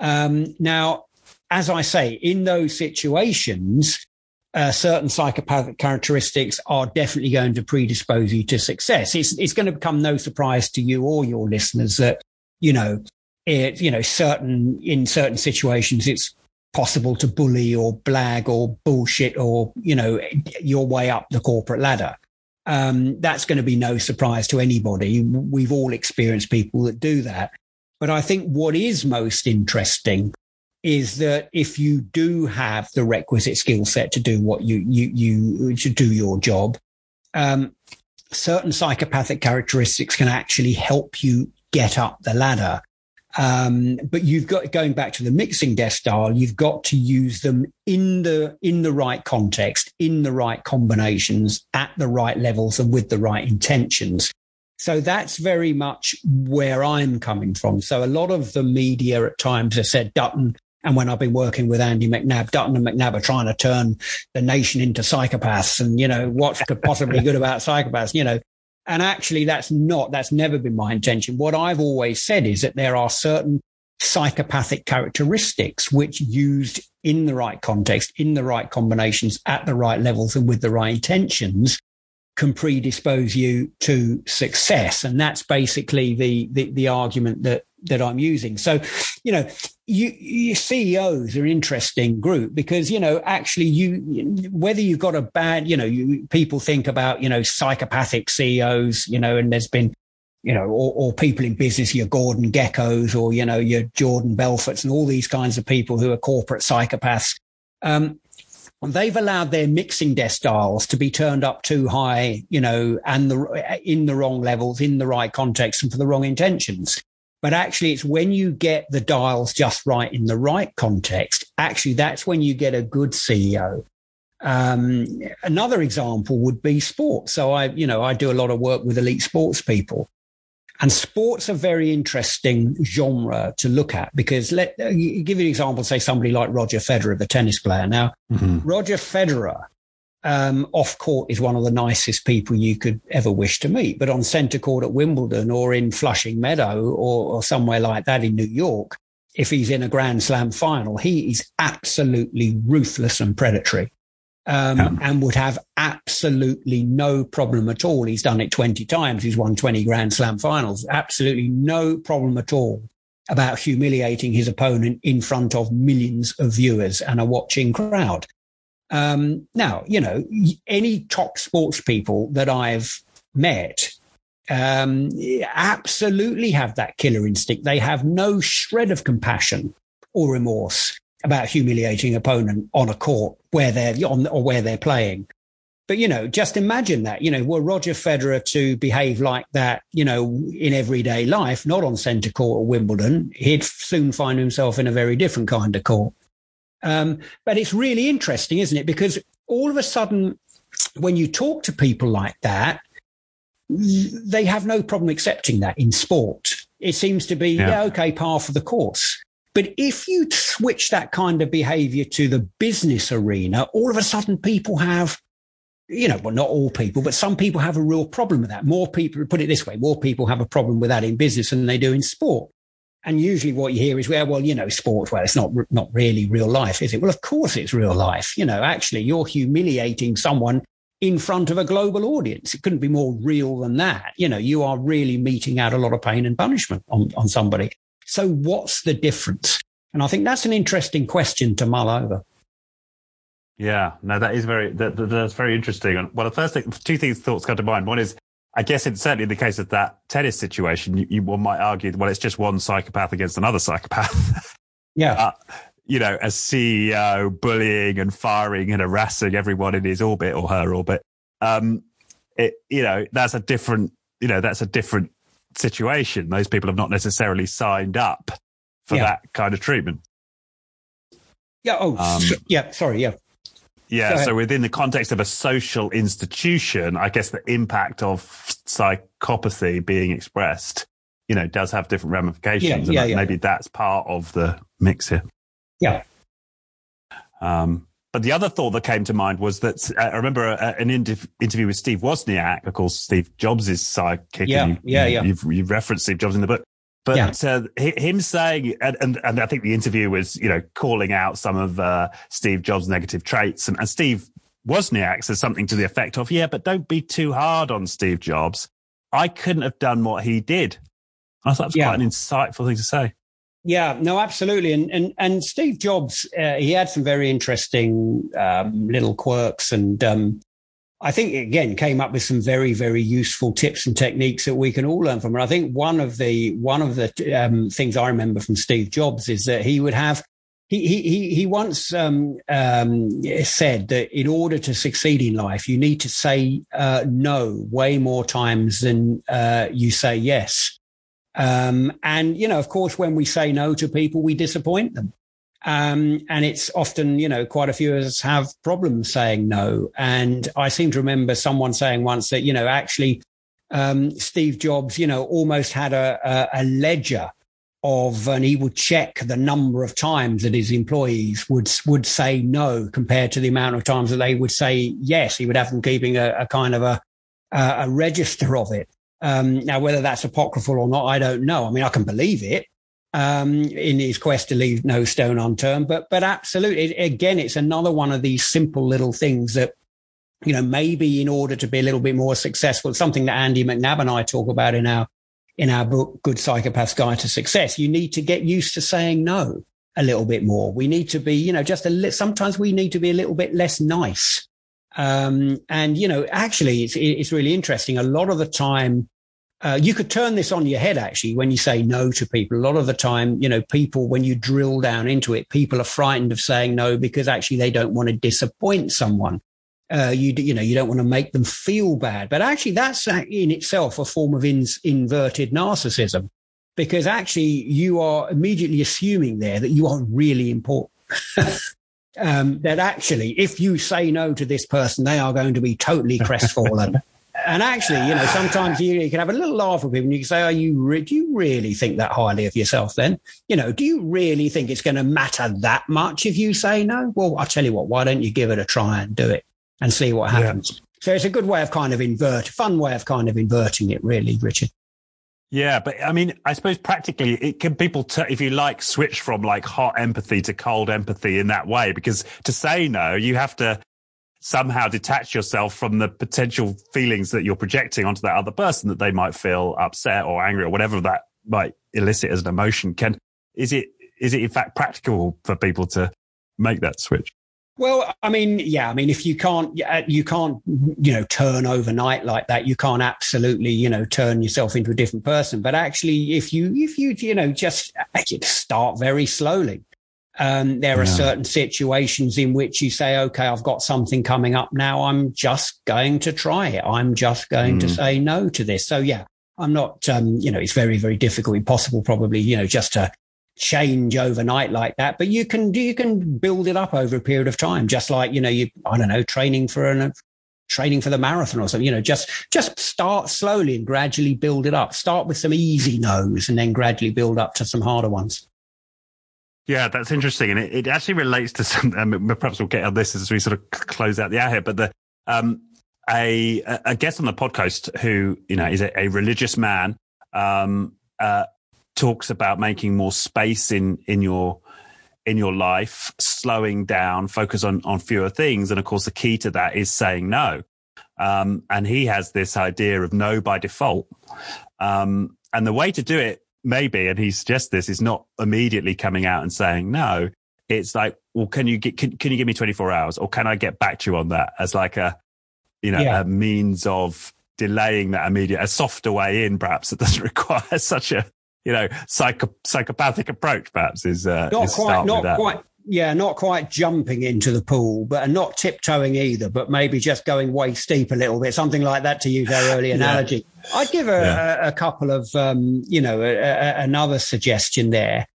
Um, now, as I say, in those situations, uh, certain psychopathic characteristics are definitely going to predispose you to success. It's, it's going to become no surprise to you or your listeners that, you know, it, you know, certain, in certain situations, it's possible to bully or blag or bullshit or, you know, your way up the corporate ladder. Um, that's going to be no surprise to anybody. We've all experienced people that do that. But I think what is most interesting is that if you do have the requisite skill set to do what you you you to do your job, um, certain psychopathic characteristics can actually help you get up the ladder. Um, but you've got going back to the mixing desk style, you've got to use them in the in the right context, in the right combinations, at the right levels, and with the right intentions. So that's very much where I'm coming from. So a lot of the media at times have said Dutton and when I've been working with Andy McNab, Dutton and McNab are trying to turn the nation into psychopaths and, you know, what could possibly good about psychopaths, you know, and actually that's not, that's never been my intention. What I've always said is that there are certain psychopathic characteristics which used in the right context, in the right combinations, at the right levels and with the right intentions can predispose you to success. And that's basically the, the, the argument that, that I'm using. So, you know, you, you, CEOs are an interesting group because you know actually you whether you've got a bad you know you, people think about you know psychopathic CEOs you know and there's been you know or, or people in business your Gordon Gekkos or you know your Jordan Belforts and all these kinds of people who are corporate psychopaths. Um, they've allowed their mixing desk dials to be turned up too high, you know, and the in the wrong levels, in the right context, and for the wrong intentions. But actually, it's when you get the dials just right in the right context. Actually, that's when you get a good CEO. Um, another example would be sports. So I, you know, I do a lot of work with elite sports people. And sports are very interesting genre to look at because let uh, give you an example, say somebody like Roger Federer, the tennis player. Now, mm-hmm. Roger Federer um, off court is one of the nicest people you could ever wish to meet. But on centre court at Wimbledon or in Flushing Meadow or, or somewhere like that in New York, if he's in a Grand Slam final, he is absolutely ruthless and predatory. Um, yeah. and would have absolutely no problem at all. He's done it 20 times. He's won 20 Grand Slam finals. Absolutely no problem at all about humiliating his opponent in front of millions of viewers and a watching crowd. Um, now, you know, any top sports people that I've met um, absolutely have that killer instinct. They have no shred of compassion or remorse about humiliating opponent on a court where they're on or where they're playing. But you know, just imagine that. You know, were Roger Federer to behave like that, you know, in everyday life, not on centre court or Wimbledon, he'd soon find himself in a very different kind of court. Um, but it's really interesting, isn't it? Because all of a sudden, when you talk to people like that, they have no problem accepting that in sport. It seems to be, yeah, yeah okay, par for the course. But if you switch that kind of behavior to the business arena, all of a sudden people have you know, well, not all people, but some people have a real problem with that. More people, put it this way, more people have a problem with that in business than they do in sport. And usually what you hear is, well, well, you know, sport, well, it's not, not really real life, is it? Well, of course it's real life. You know, actually you're humiliating someone in front of a global audience. It couldn't be more real than that. You know, you are really meting out a lot of pain and punishment on, on somebody. So what's the difference? And I think that's an interesting question to mull over. Yeah, no, that is very that, that's very interesting. Well, the first thing, two things thoughts come to mind. One is, I guess it's certainly the case of that tennis situation. You, you one might argue, well, it's just one psychopath against another psychopath. Yeah. Uh, you know, a CEO bullying and firing and harassing everyone in his orbit or her orbit. Um, it, you know, that's a different, you know, that's a different situation. Those people have not necessarily signed up for yeah. that kind of treatment. Yeah. Oh, um, yeah. Sorry. Yeah. Yeah. So within the context of a social institution, I guess the impact of psychopathy being expressed, you know, does have different ramifications. Yeah, yeah, and yeah, maybe that's part of the mix here. Yeah. Um, but the other thought that came to mind was that uh, I remember a, uh, an interview with Steve Wozniak, of course, Steve Jobs' is sidekick. Yeah, you, yeah, yeah. You've, you've referenced Steve Jobs in the book. But yeah. uh, him saying, and, and, and, I think the interview was, you know, calling out some of uh, Steve Jobs' negative traits. And, and Steve Wozniak says something to the effect of, yeah, but don't be too hard on Steve Jobs. I couldn't have done what he did. I thought that was yeah. quite an insightful thing to say. Yeah, no, absolutely. And and and Steve Jobs, uh, he had some very interesting um, little quirks, and um, I think again came up with some very very useful tips and techniques that we can all learn from. And I think one of the one of the um, things I remember from Steve Jobs is that he would have. He, he, he once um, um, said that in order to succeed in life, you need to say uh, no way more times than uh, you say yes. Um, and, you know, of course, when we say no to people, we disappoint them. Um, and it's often, you know, quite a few of us have problems saying no. And I seem to remember someone saying once that, you know, actually, um, Steve Jobs, you know, almost had a, a, a ledger of, and he would check the number of times that his employees would would say no compared to the amount of times that they would say yes. He would have them keeping a, a kind of a a register of it. Um, now, whether that's apocryphal or not, I don't know. I mean, I can believe it um, in his quest to leave no stone unturned, but but absolutely, again, it's another one of these simple little things that you know maybe in order to be a little bit more successful, something that Andy McNab and I talk about in our in our book, Good Psychopath's Guide to Success. You need to get used to saying no a little bit more. We need to be, you know, just a little. Sometimes we need to be a little bit less nice um, and, you know, actually, it's, it's really interesting. A lot of the time, uh, you could turn this on your head actually when you say no to people. A lot of the time, you know, people, when you drill down into it, people are frightened of saying no because actually they don't want to disappoint someone. Uh, you, you know, you don't want to make them feel bad. But actually, that's in itself a form of in, inverted narcissism because actually you are immediately assuming there that you are really important. um, that actually, if you say no to this person, they are going to be totally crestfallen. and actually, you know, sometimes you, you, can have a little laugh with people and you can say, are you, re- do you really think that highly of yourself then? You know, do you really think it's going to matter that much if you say no? Well, I'll tell you what, why don't you give it a try and do it and see what happens? Yeah. So it's a good way of kind of invert, fun way of kind of inverting it, really, Richard. Yeah, but I mean, I suppose practically it can people, t- if you like, switch from like hot empathy to cold empathy in that way. Because to say no, you have to somehow detach yourself from the potential feelings that you're projecting onto that other person that they might feel upset or angry or whatever that might elicit as an emotion. Can is it is it in fact practical for people to make that switch? Well, I mean, yeah, I mean, if you can't, uh, you can't, you know, turn overnight like that. You can't absolutely, you know, turn yourself into a different person. But actually, if you, if you, you know, just start very slowly. Um, there yeah. are certain situations in which you say, okay, I've got something coming up now. I'm just going to try it. I'm just going mm. to say no to this. So yeah, I'm not, um, you know, it's very, very difficult, impossible probably, you know, just to change overnight like that, but you can you can build it up over a period of time, just like you know you I don't know training for an training for the marathon or something. You know, just just start slowly and gradually build it up. Start with some easy no's and then gradually build up to some harder ones. Yeah, that's interesting, and it, it actually relates to some. Um, perhaps we'll get on this as we sort of close out the hour here, but the um, a a guest on the podcast who you know is a, a religious man. Um, uh, talks about making more space in in your in your life, slowing down, focus on on fewer things, and of course the key to that is saying no. Um, and he has this idea of no by default. Um, and the way to do it, maybe, and he suggests this, is not immediately coming out and saying no. It's like, well, can you get, can, can you give me 24 hours or can I get back to you on that as like a, you know, yeah. a means of delaying that immediate, a softer way in, perhaps that doesn't require such a, you know, psycho, psychopathic approach, perhaps is, uh, not is quite, not quite, yeah, not quite jumping into the pool, but not tiptoeing either, but maybe just going waist deep a little bit, something like that to use our early analogy. yeah. I'd give a, yeah. a, a couple of, um, you know, a, another suggestion there.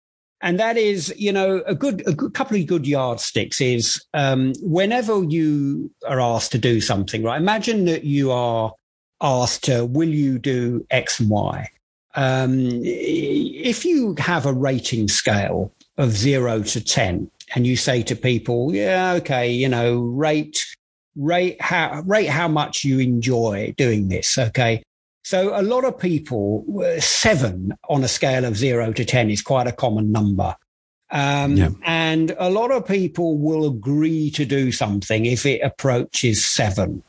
And that is, you know, a good, a good couple of good yardsticks is um, whenever you are asked to do something, right? Imagine that you are asked to, will you do X and Y? Um, if you have a rating scale of zero to 10, and you say to people, yeah, okay, you know, rate, rate how, rate how much you enjoy doing this. Okay. So a lot of people, uh, seven on a scale of zero to 10 is quite a common number. Um, yeah. And a lot of people will agree to do something if it approaches seven.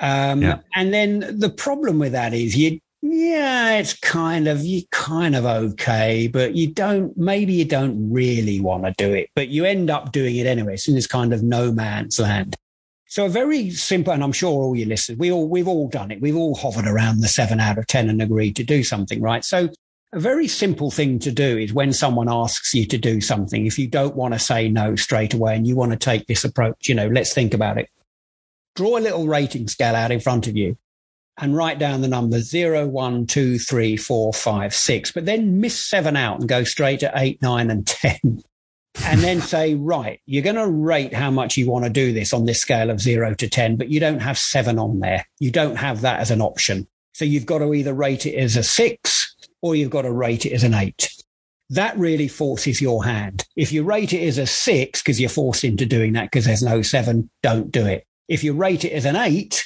Um, yeah. And then the problem with that is you yeah, it's kind of you kind of okay, but you don't maybe you don't really want to do it, but you end up doing it anyway. It's in this kind of no man's land. So a very simple, and I'm sure all your listeners, we all we've all done it. We've all hovered around the seven out of ten and agreed to do something, right? So a very simple thing to do is when someone asks you to do something, if you don't want to say no straight away and you want to take this approach, you know, let's think about it. Draw a little rating scale out in front of you and write down the numbers zero, one, two, three, four, five, six, but then miss seven out and go straight to eight, nine, and 10. and then say, right, you're going to rate how much you want to do this on this scale of zero to 10, but you don't have seven on there. You don't have that as an option. So you've got to either rate it as a six or you've got to rate it as an eight. That really forces your hand. If you rate it as a six, because you're forced into doing that because there's no seven, don't do it. If you rate it as an eight,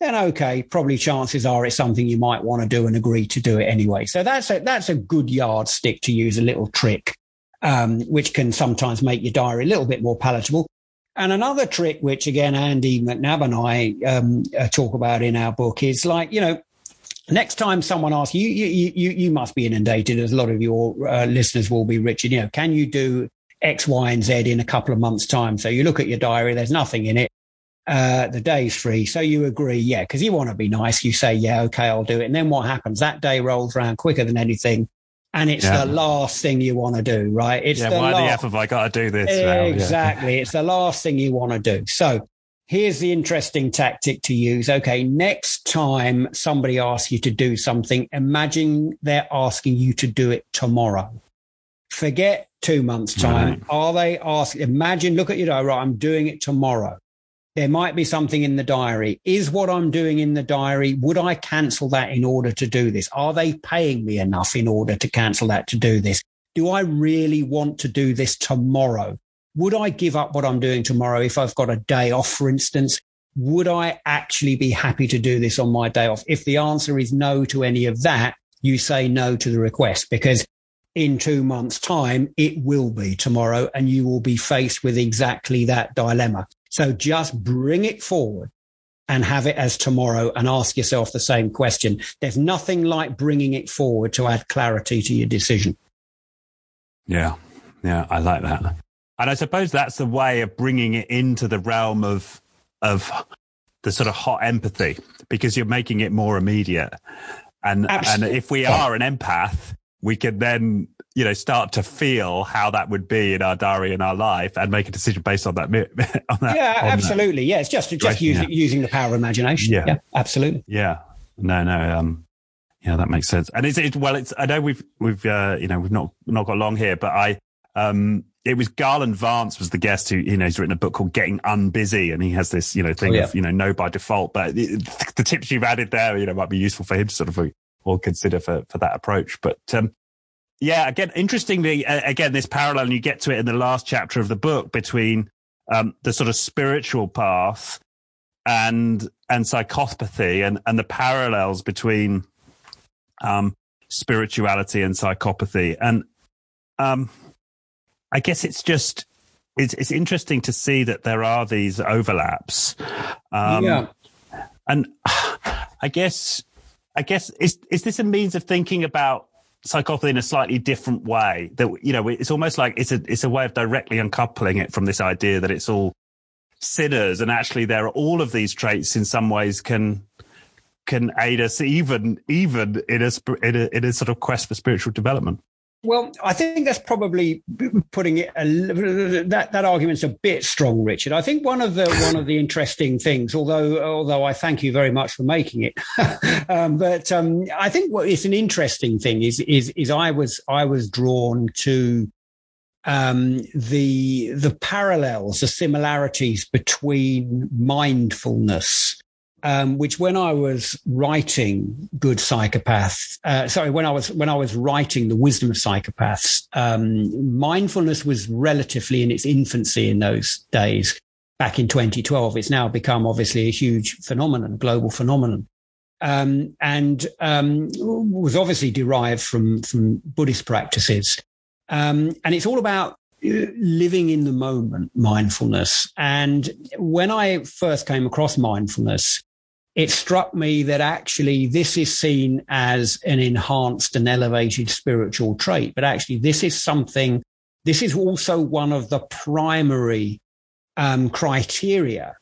then okay, probably chances are it's something you might want to do and agree to do it anyway. So that's a, that's a good yardstick to use a little trick, um, which can sometimes make your diary a little bit more palatable. And another trick, which again, Andy McNab and I um, uh, talk about in our book is like, you know, next time someone asks you, you, you, you must be inundated as a lot of your uh, listeners will be, Richard, you know, can you do X, Y, and Z in a couple of months time? So you look at your diary, there's nothing in it uh, the day's free. So you agree, yeah, because you want to be nice. You say, yeah, okay, I'll do it. And then what happens? That day rolls around quicker than anything. And it's yeah. the last thing you want to do, right? It's yeah, the why last... the F have I got to do this? Exactly. Yeah. it's the last thing you want to do. So here's the interesting tactic to use. Okay. Next time somebody asks you to do something, imagine they're asking you to do it tomorrow. Forget two months time. Right. Are they asking? Imagine, look at your diary. Right, I'm doing it tomorrow there might be something in the diary. Is what I'm doing in the diary, would I cancel that in order to do this? Are they paying me enough in order to cancel that to do this? Do I really want to do this tomorrow? Would I give up what I'm doing tomorrow if I've got a day off, for instance? Would I actually be happy to do this on my day off? If the answer is no to any of that, you say no to the request because in two months time, it will be tomorrow and you will be faced with exactly that dilemma. So just bring it forward and have it as tomorrow and ask yourself the same question. There's nothing like bringing it forward to add clarity to your decision. Yeah. Yeah. I like that. And I suppose that's the way of bringing it into the realm of, of the sort of hot empathy because you're making it more immediate. And, Absolutely. and if we are an empath, we can then you know start to feel how that would be in our diary in our life and make a decision based on that, on that yeah on absolutely that. yeah it's just just using, yeah. using the power of imagination yeah. yeah absolutely yeah no no um yeah that makes sense and it's it, well it's i know we've we've uh you know we've not not got long here but i um it was Garland Vance was the guest who, you know, he's written a book called Getting Unbusy and he has this, you know, thing oh, yeah. of, you know, no by default, but the, the, tips you've added there, you know, might be useful for him to sort of all consider for, for that approach. But, um, yeah, again, interestingly, again, this parallel, and you get to it in the last chapter of the book between um, the sort of spiritual path and and psychopathy and and the parallels between um, spirituality and psychopathy. And um, I guess it's just it's it's interesting to see that there are these overlaps. Um, yeah. And I guess I guess is is this a means of thinking about psychopathy in a slightly different way? That you know, it's almost like it's a it's a way of directly uncoupling it from this idea that it's all sinners, and actually there are all of these traits in some ways can can aid us even even in a in a, in a sort of quest for spiritual development. Well, I think that's probably putting it a, that that argument's a bit strong, Richard. I think one of the one of the interesting things, although although I thank you very much for making it, um, but um, I think what is an interesting thing is is is I was I was drawn to um, the the parallels, the similarities between mindfulness um, which when I was writing Good Psychopath, uh, sorry, when I was when I was writing the Wisdom of Psychopaths, um, mindfulness was relatively in its infancy in those days. Back in 2012, it's now become obviously a huge phenomenon, global phenomenon, um, and um, was obviously derived from from Buddhist practices. Um, and it's all about living in the moment, mindfulness. And when I first came across mindfulness, it struck me that actually this is seen as an enhanced and elevated spiritual trait, but actually this is something, this is also one of the primary um, criteria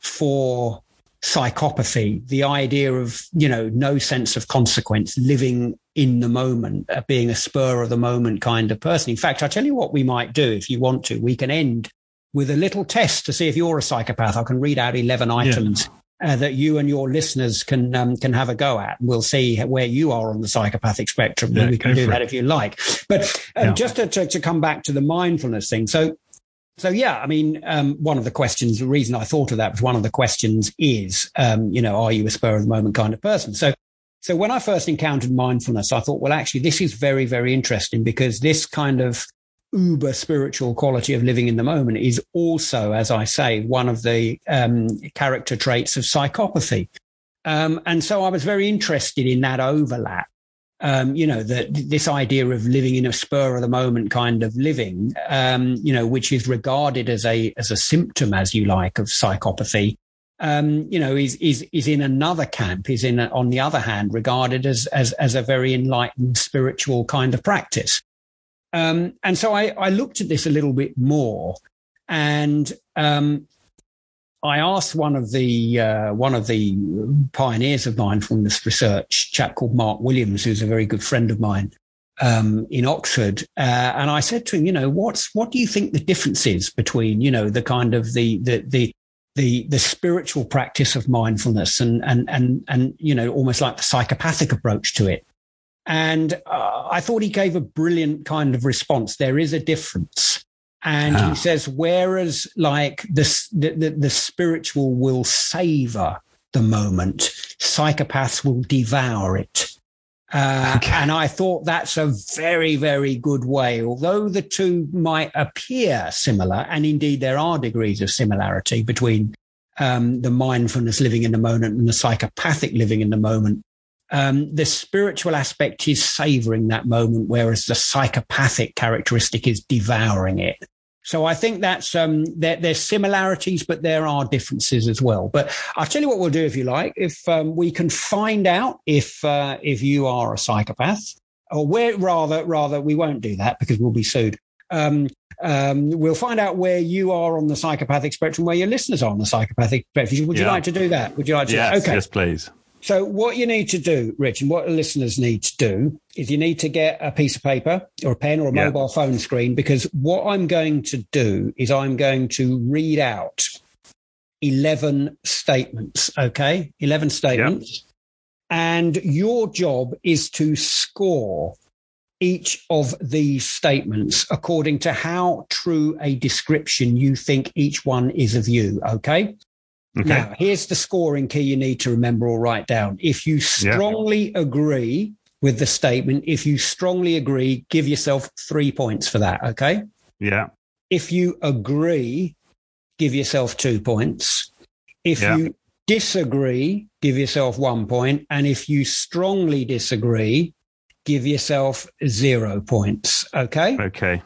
for psychopathy, the idea of, you know, no sense of consequence, living in the moment, uh, being a spur of the moment kind of person. In fact, I'll tell you what we might do if you want to. We can end with a little test to see if you're a psychopath. I can read out 11 items. Yeah uh, that you and your listeners can um, can have a go at. We'll see where you are on the psychopathic spectrum. Yeah, we can do that it. if you like. But um, yeah. just to, to, to, come back to the mindfulness thing. So, so yeah, I mean, um, one of the questions, the reason I thought of that was one of the questions is, um, you know, are you a spur of the moment kind of person? So, so when I first encountered mindfulness, I thought, well, actually, this is very, very interesting because this kind of uber spiritual quality of living in the moment is also, as I say, one of the um, character traits of psychopathy. Um, and so I was very interested in that overlap. Um, you know, that this idea of living in a spur of the moment kind of living, um, you know, which is regarded as a as a symptom, as you like, of psychopathy. Um, you know, is is is in another camp, is in on the other hand regarded as as as a very enlightened spiritual kind of practice. Um, and so I, I, looked at this a little bit more, and um, I asked one of the uh, one of the pioneers of mindfulness research, chap called Mark Williams, who's a very good friend of mine um, in Oxford, uh, and I said to him, you know, what's what do you think the difference is between you know the kind of the the the the the spiritual practice of mindfulness and and and and you know almost like the psychopathic approach to it and uh, I thought he gave a brilliant kind of response. There is a difference. And he ah. says, whereas like this, the, the, the spiritual will savor the moment, psychopaths will devour it. Uh, okay. And I thought that's a very, very good way. Although the two might appear similar, and indeed there are degrees of similarity between um, the mindfulness living in the moment and the psychopathic living in the moment um, the spiritual aspect is savoring that moment, whereas the psychopathic characteristic is devouring it. So I think that's um, there, there's similarities, but there are differences as well. But I'll tell you what we'll do if you like. If um, we can find out if uh, if you are a psychopath, or where rather rather we won't do that because we'll be sued. Um, um, we'll find out where you are on the psychopathic spectrum, where your listeners are on the psychopathic spectrum. Would you like to do that? Would you like to? Yes, okay. yes, please. So what you need to do, Rich, and what the listeners need to do is you need to get a piece of paper or a pen or a yeah. mobile phone screen because what I'm going to do is I'm going to read out 11 statements. Okay. 11 statements. Yeah. And your job is to score each of these statements according to how true a description you think each one is of you. Okay. Okay. Now, here's the scoring key you need to remember or write down. If you strongly yeah. agree with the statement, if you strongly agree, give yourself three points for that. Okay. Yeah. If you agree, give yourself two points. If yeah. you disagree, give yourself one point. And if you strongly disagree, give yourself zero points. Okay. Okay.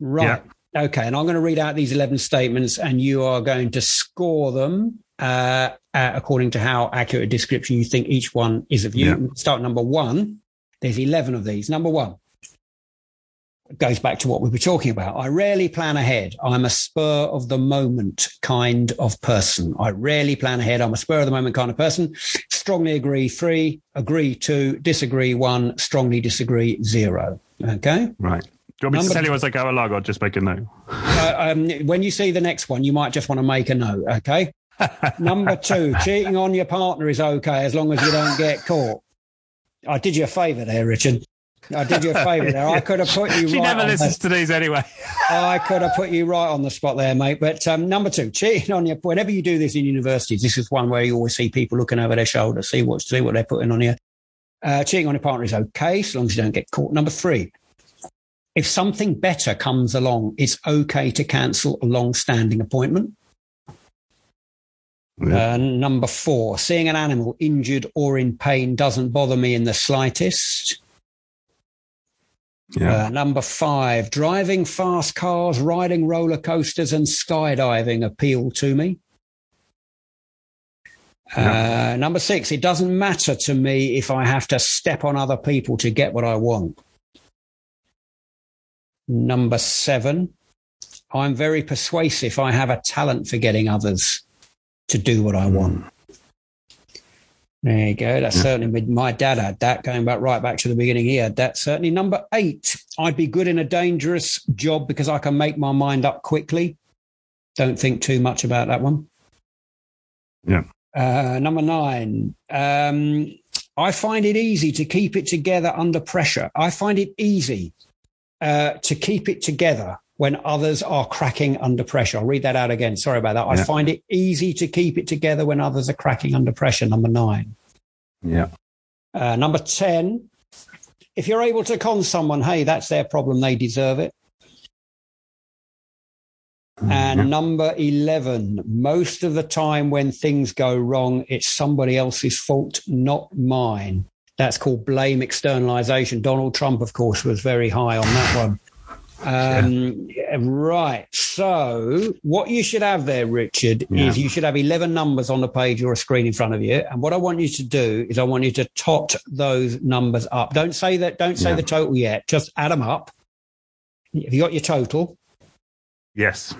Right. Yeah. Okay. And I'm going to read out these 11 statements and you are going to score them uh, uh, according to how accurate a description you think each one is of you. Yeah. Start number one. There's 11 of these. Number one goes back to what we were talking about. I rarely plan ahead. I'm a spur of the moment kind of person. I rarely plan ahead. I'm a spur of the moment kind of person. Strongly agree three, agree two, disagree one, strongly disagree zero. Okay. Right. Do you want me Number to tell you as I go along or just make a note? Uh, um, when you see the next one, you might just want to make a note. Okay. Number two, cheating on your partner is okay as long as you don't get caught. I did you a favour there, Richard. I did you a favour there. I could have put you. she right never listens the, to these anyway. I could have put you right on the spot there, mate. But um, number two, cheating on your. Whenever you do this in universities, this is one where you always see people looking over their shoulder, see what see what they're putting on you. Uh, cheating on your partner is okay, as long as you don't get caught. Number three, if something better comes along, it's okay to cancel a long-standing appointment. Yeah. Uh, number four, seeing an animal injured or in pain doesn't bother me in the slightest. Yeah. Uh, number five, driving fast cars, riding roller coasters, and skydiving appeal to me. Yeah. Uh, number six, it doesn't matter to me if I have to step on other people to get what I want. Number seven, I'm very persuasive. I have a talent for getting others to do what I want. There you go. That's yeah. certainly my dad had that going back right back to the beginning. He had that certainly. Number eight, I'd be good in a dangerous job because I can make my mind up quickly. Don't think too much about that one. Yeah. Uh, number nine, um, I find it easy to keep it together under pressure. I find it easy uh, to keep it together when others are cracking under pressure. I'll read that out again. Sorry about that. Yeah. I find it easy to keep it together when others are cracking under pressure. Number nine. Yeah. Uh, number 10, if you're able to con someone, hey, that's their problem. They deserve it. Mm-hmm. And number 11, most of the time when things go wrong, it's somebody else's fault, not mine. That's called blame externalization. Donald Trump, of course, was very high on that one. Um, yeah. Right. So, what you should have there, Richard, yeah. is you should have 11 numbers on the page or a screen in front of you. And what I want you to do is I want you to tot those numbers up. Don't say that, don't say yeah. the total yet. Just add them up. Have you got your total? Yes.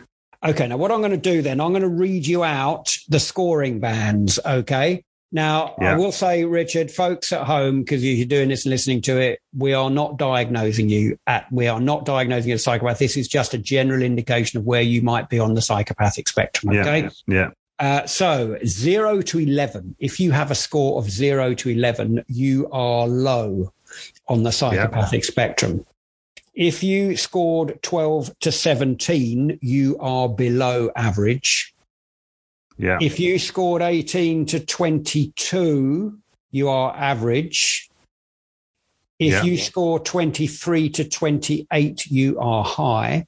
Okay. Now, what I'm going to do then, I'm going to read you out the scoring bands. Okay. Now, yeah. I will say, Richard, folks at home, because you're doing this and listening to it, we are not diagnosing you at, we are not diagnosing you as a psychopath. This is just a general indication of where you might be on the psychopathic spectrum. Okay. Yeah. yeah. Uh, so zero to 11, if you have a score of zero to 11, you are low on the psychopathic yeah. spectrum. If you scored 12 to 17, you are below average. Yeah. If you scored 18 to 22, you are average. If yeah. you score 23 to 28, you are high.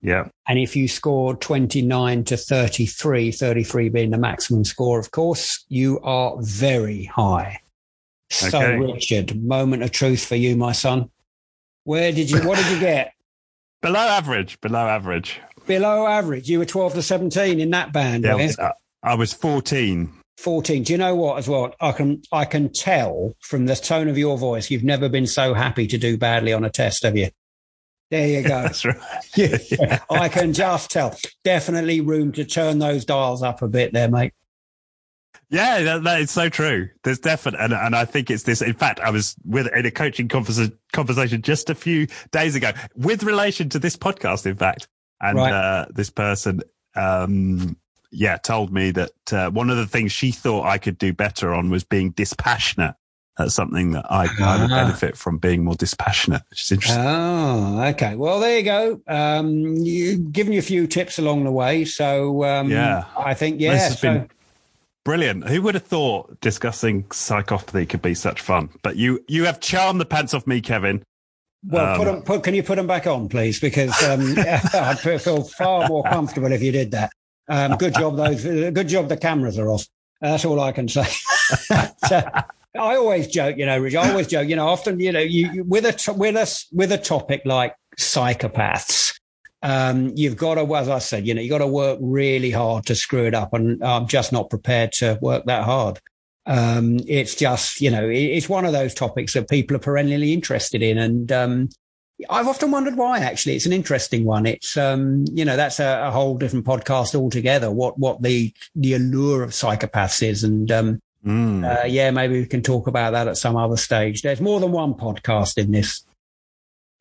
Yeah. And if you score 29 to 33, 33 being the maximum score, of course, you are very high. So, okay. Richard, moment of truth for you, my son. Where did you, what did you get? below average, below average below average. You were 12 to 17 in that band. Yeah, right? I was 14. 14. Do you know what as well? I can I can tell from the tone of your voice you've never been so happy to do badly on a test, have you? There you go. That's right. yeah. I can just tell. Definitely room to turn those dials up a bit there, mate. Yeah, that, that is so true. There's definitely, and, and I think it's this. In fact, I was with in a coaching conversation, conversation just a few days ago with relation to this podcast. In fact, and right. uh, this person, um, yeah, told me that uh, one of the things she thought I could do better on was being dispassionate. That's something that I, I would ah. benefit from being more dispassionate, which is interesting. Oh, okay. Well, there you go. Um, you've given you a few tips along the way. So, um, yeah, I think, yeah. This has so, been brilliant. Who would have thought discussing psychopathy could be such fun? But you, you have charmed the pants off me, Kevin. Well, um, put them, put, can you put them back on, please? Because um, I'd feel far more comfortable if you did that. Um, good job, those. Good job. The cameras are off. That's all I can say. so, I always joke, you know, Rich. I always joke, you know. Often, you know, you, you with a with us with a topic like psychopaths, um, you've got to, as I said, you know, you've got to work really hard to screw it up, and I'm just not prepared to work that hard. Um, it's just, you know, it's one of those topics that people are perennially interested in, and um, I've often wondered why. Actually, it's an interesting one. It's, um, you know, that's a, a, whole different podcast altogether. What what the the allure of psychopaths is, and um, mm. uh, yeah, maybe we can talk about that at some other stage. There's more than one podcast in this.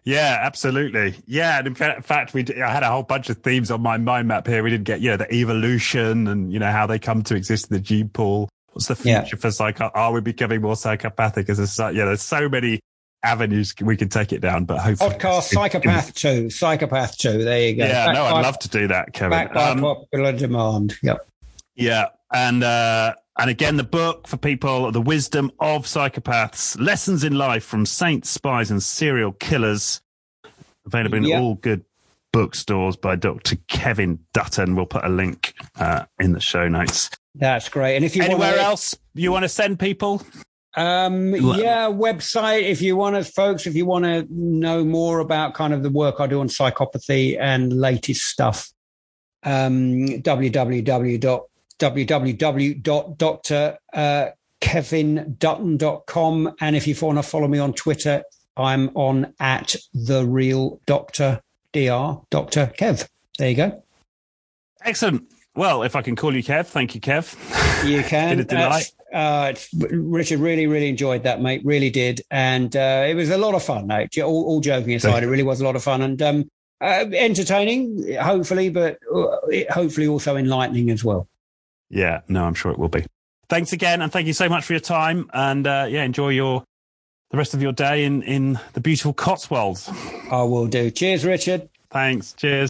Yeah, absolutely. Yeah, and in fact, we I had a whole bunch of themes on my mind map here. We didn't get, you know, the evolution and you know how they come to exist in the gene pool. What's the future yeah. for psycho? Are we becoming more psychopathic as a yeah? There's so many avenues we can take it down, but hopefully podcast Psychopath Two, Psychopath Two. There you go. Yeah, back no, I'd love to do that, Kevin. Back by um, popular demand. Yep. Yeah, and uh, and again, the book for people, The Wisdom of Psychopaths, Lessons in Life from Saints, Spies, and Serial Killers. Available in yep. all good bookstores by Dr. Kevin Dutton. We'll put a link uh, in the show notes. That's great. And if you anywhere to... else you want to send people, um, yeah, website. If you want to, folks, if you want to know more about kind of the work I do on psychopathy and latest stuff, um, www www.drkevindutton.com. And if you want to follow me on Twitter, I'm on at the real doctor, dr, Dr. Kev. There you go. Excellent. Well, if I can call you Kev, thank you, Kev. You can. Been a delight. Uh, Richard really, really enjoyed that, mate. Really did, and uh, it was a lot of fun. Mate. All, all joking aside, it really was a lot of fun and um, uh, entertaining, hopefully, but uh, hopefully also enlightening as well. Yeah, no, I'm sure it will be. Thanks again, and thank you so much for your time. And uh, yeah, enjoy your the rest of your day in in the beautiful Cotswolds. I will do. Cheers, Richard. Thanks. Cheers.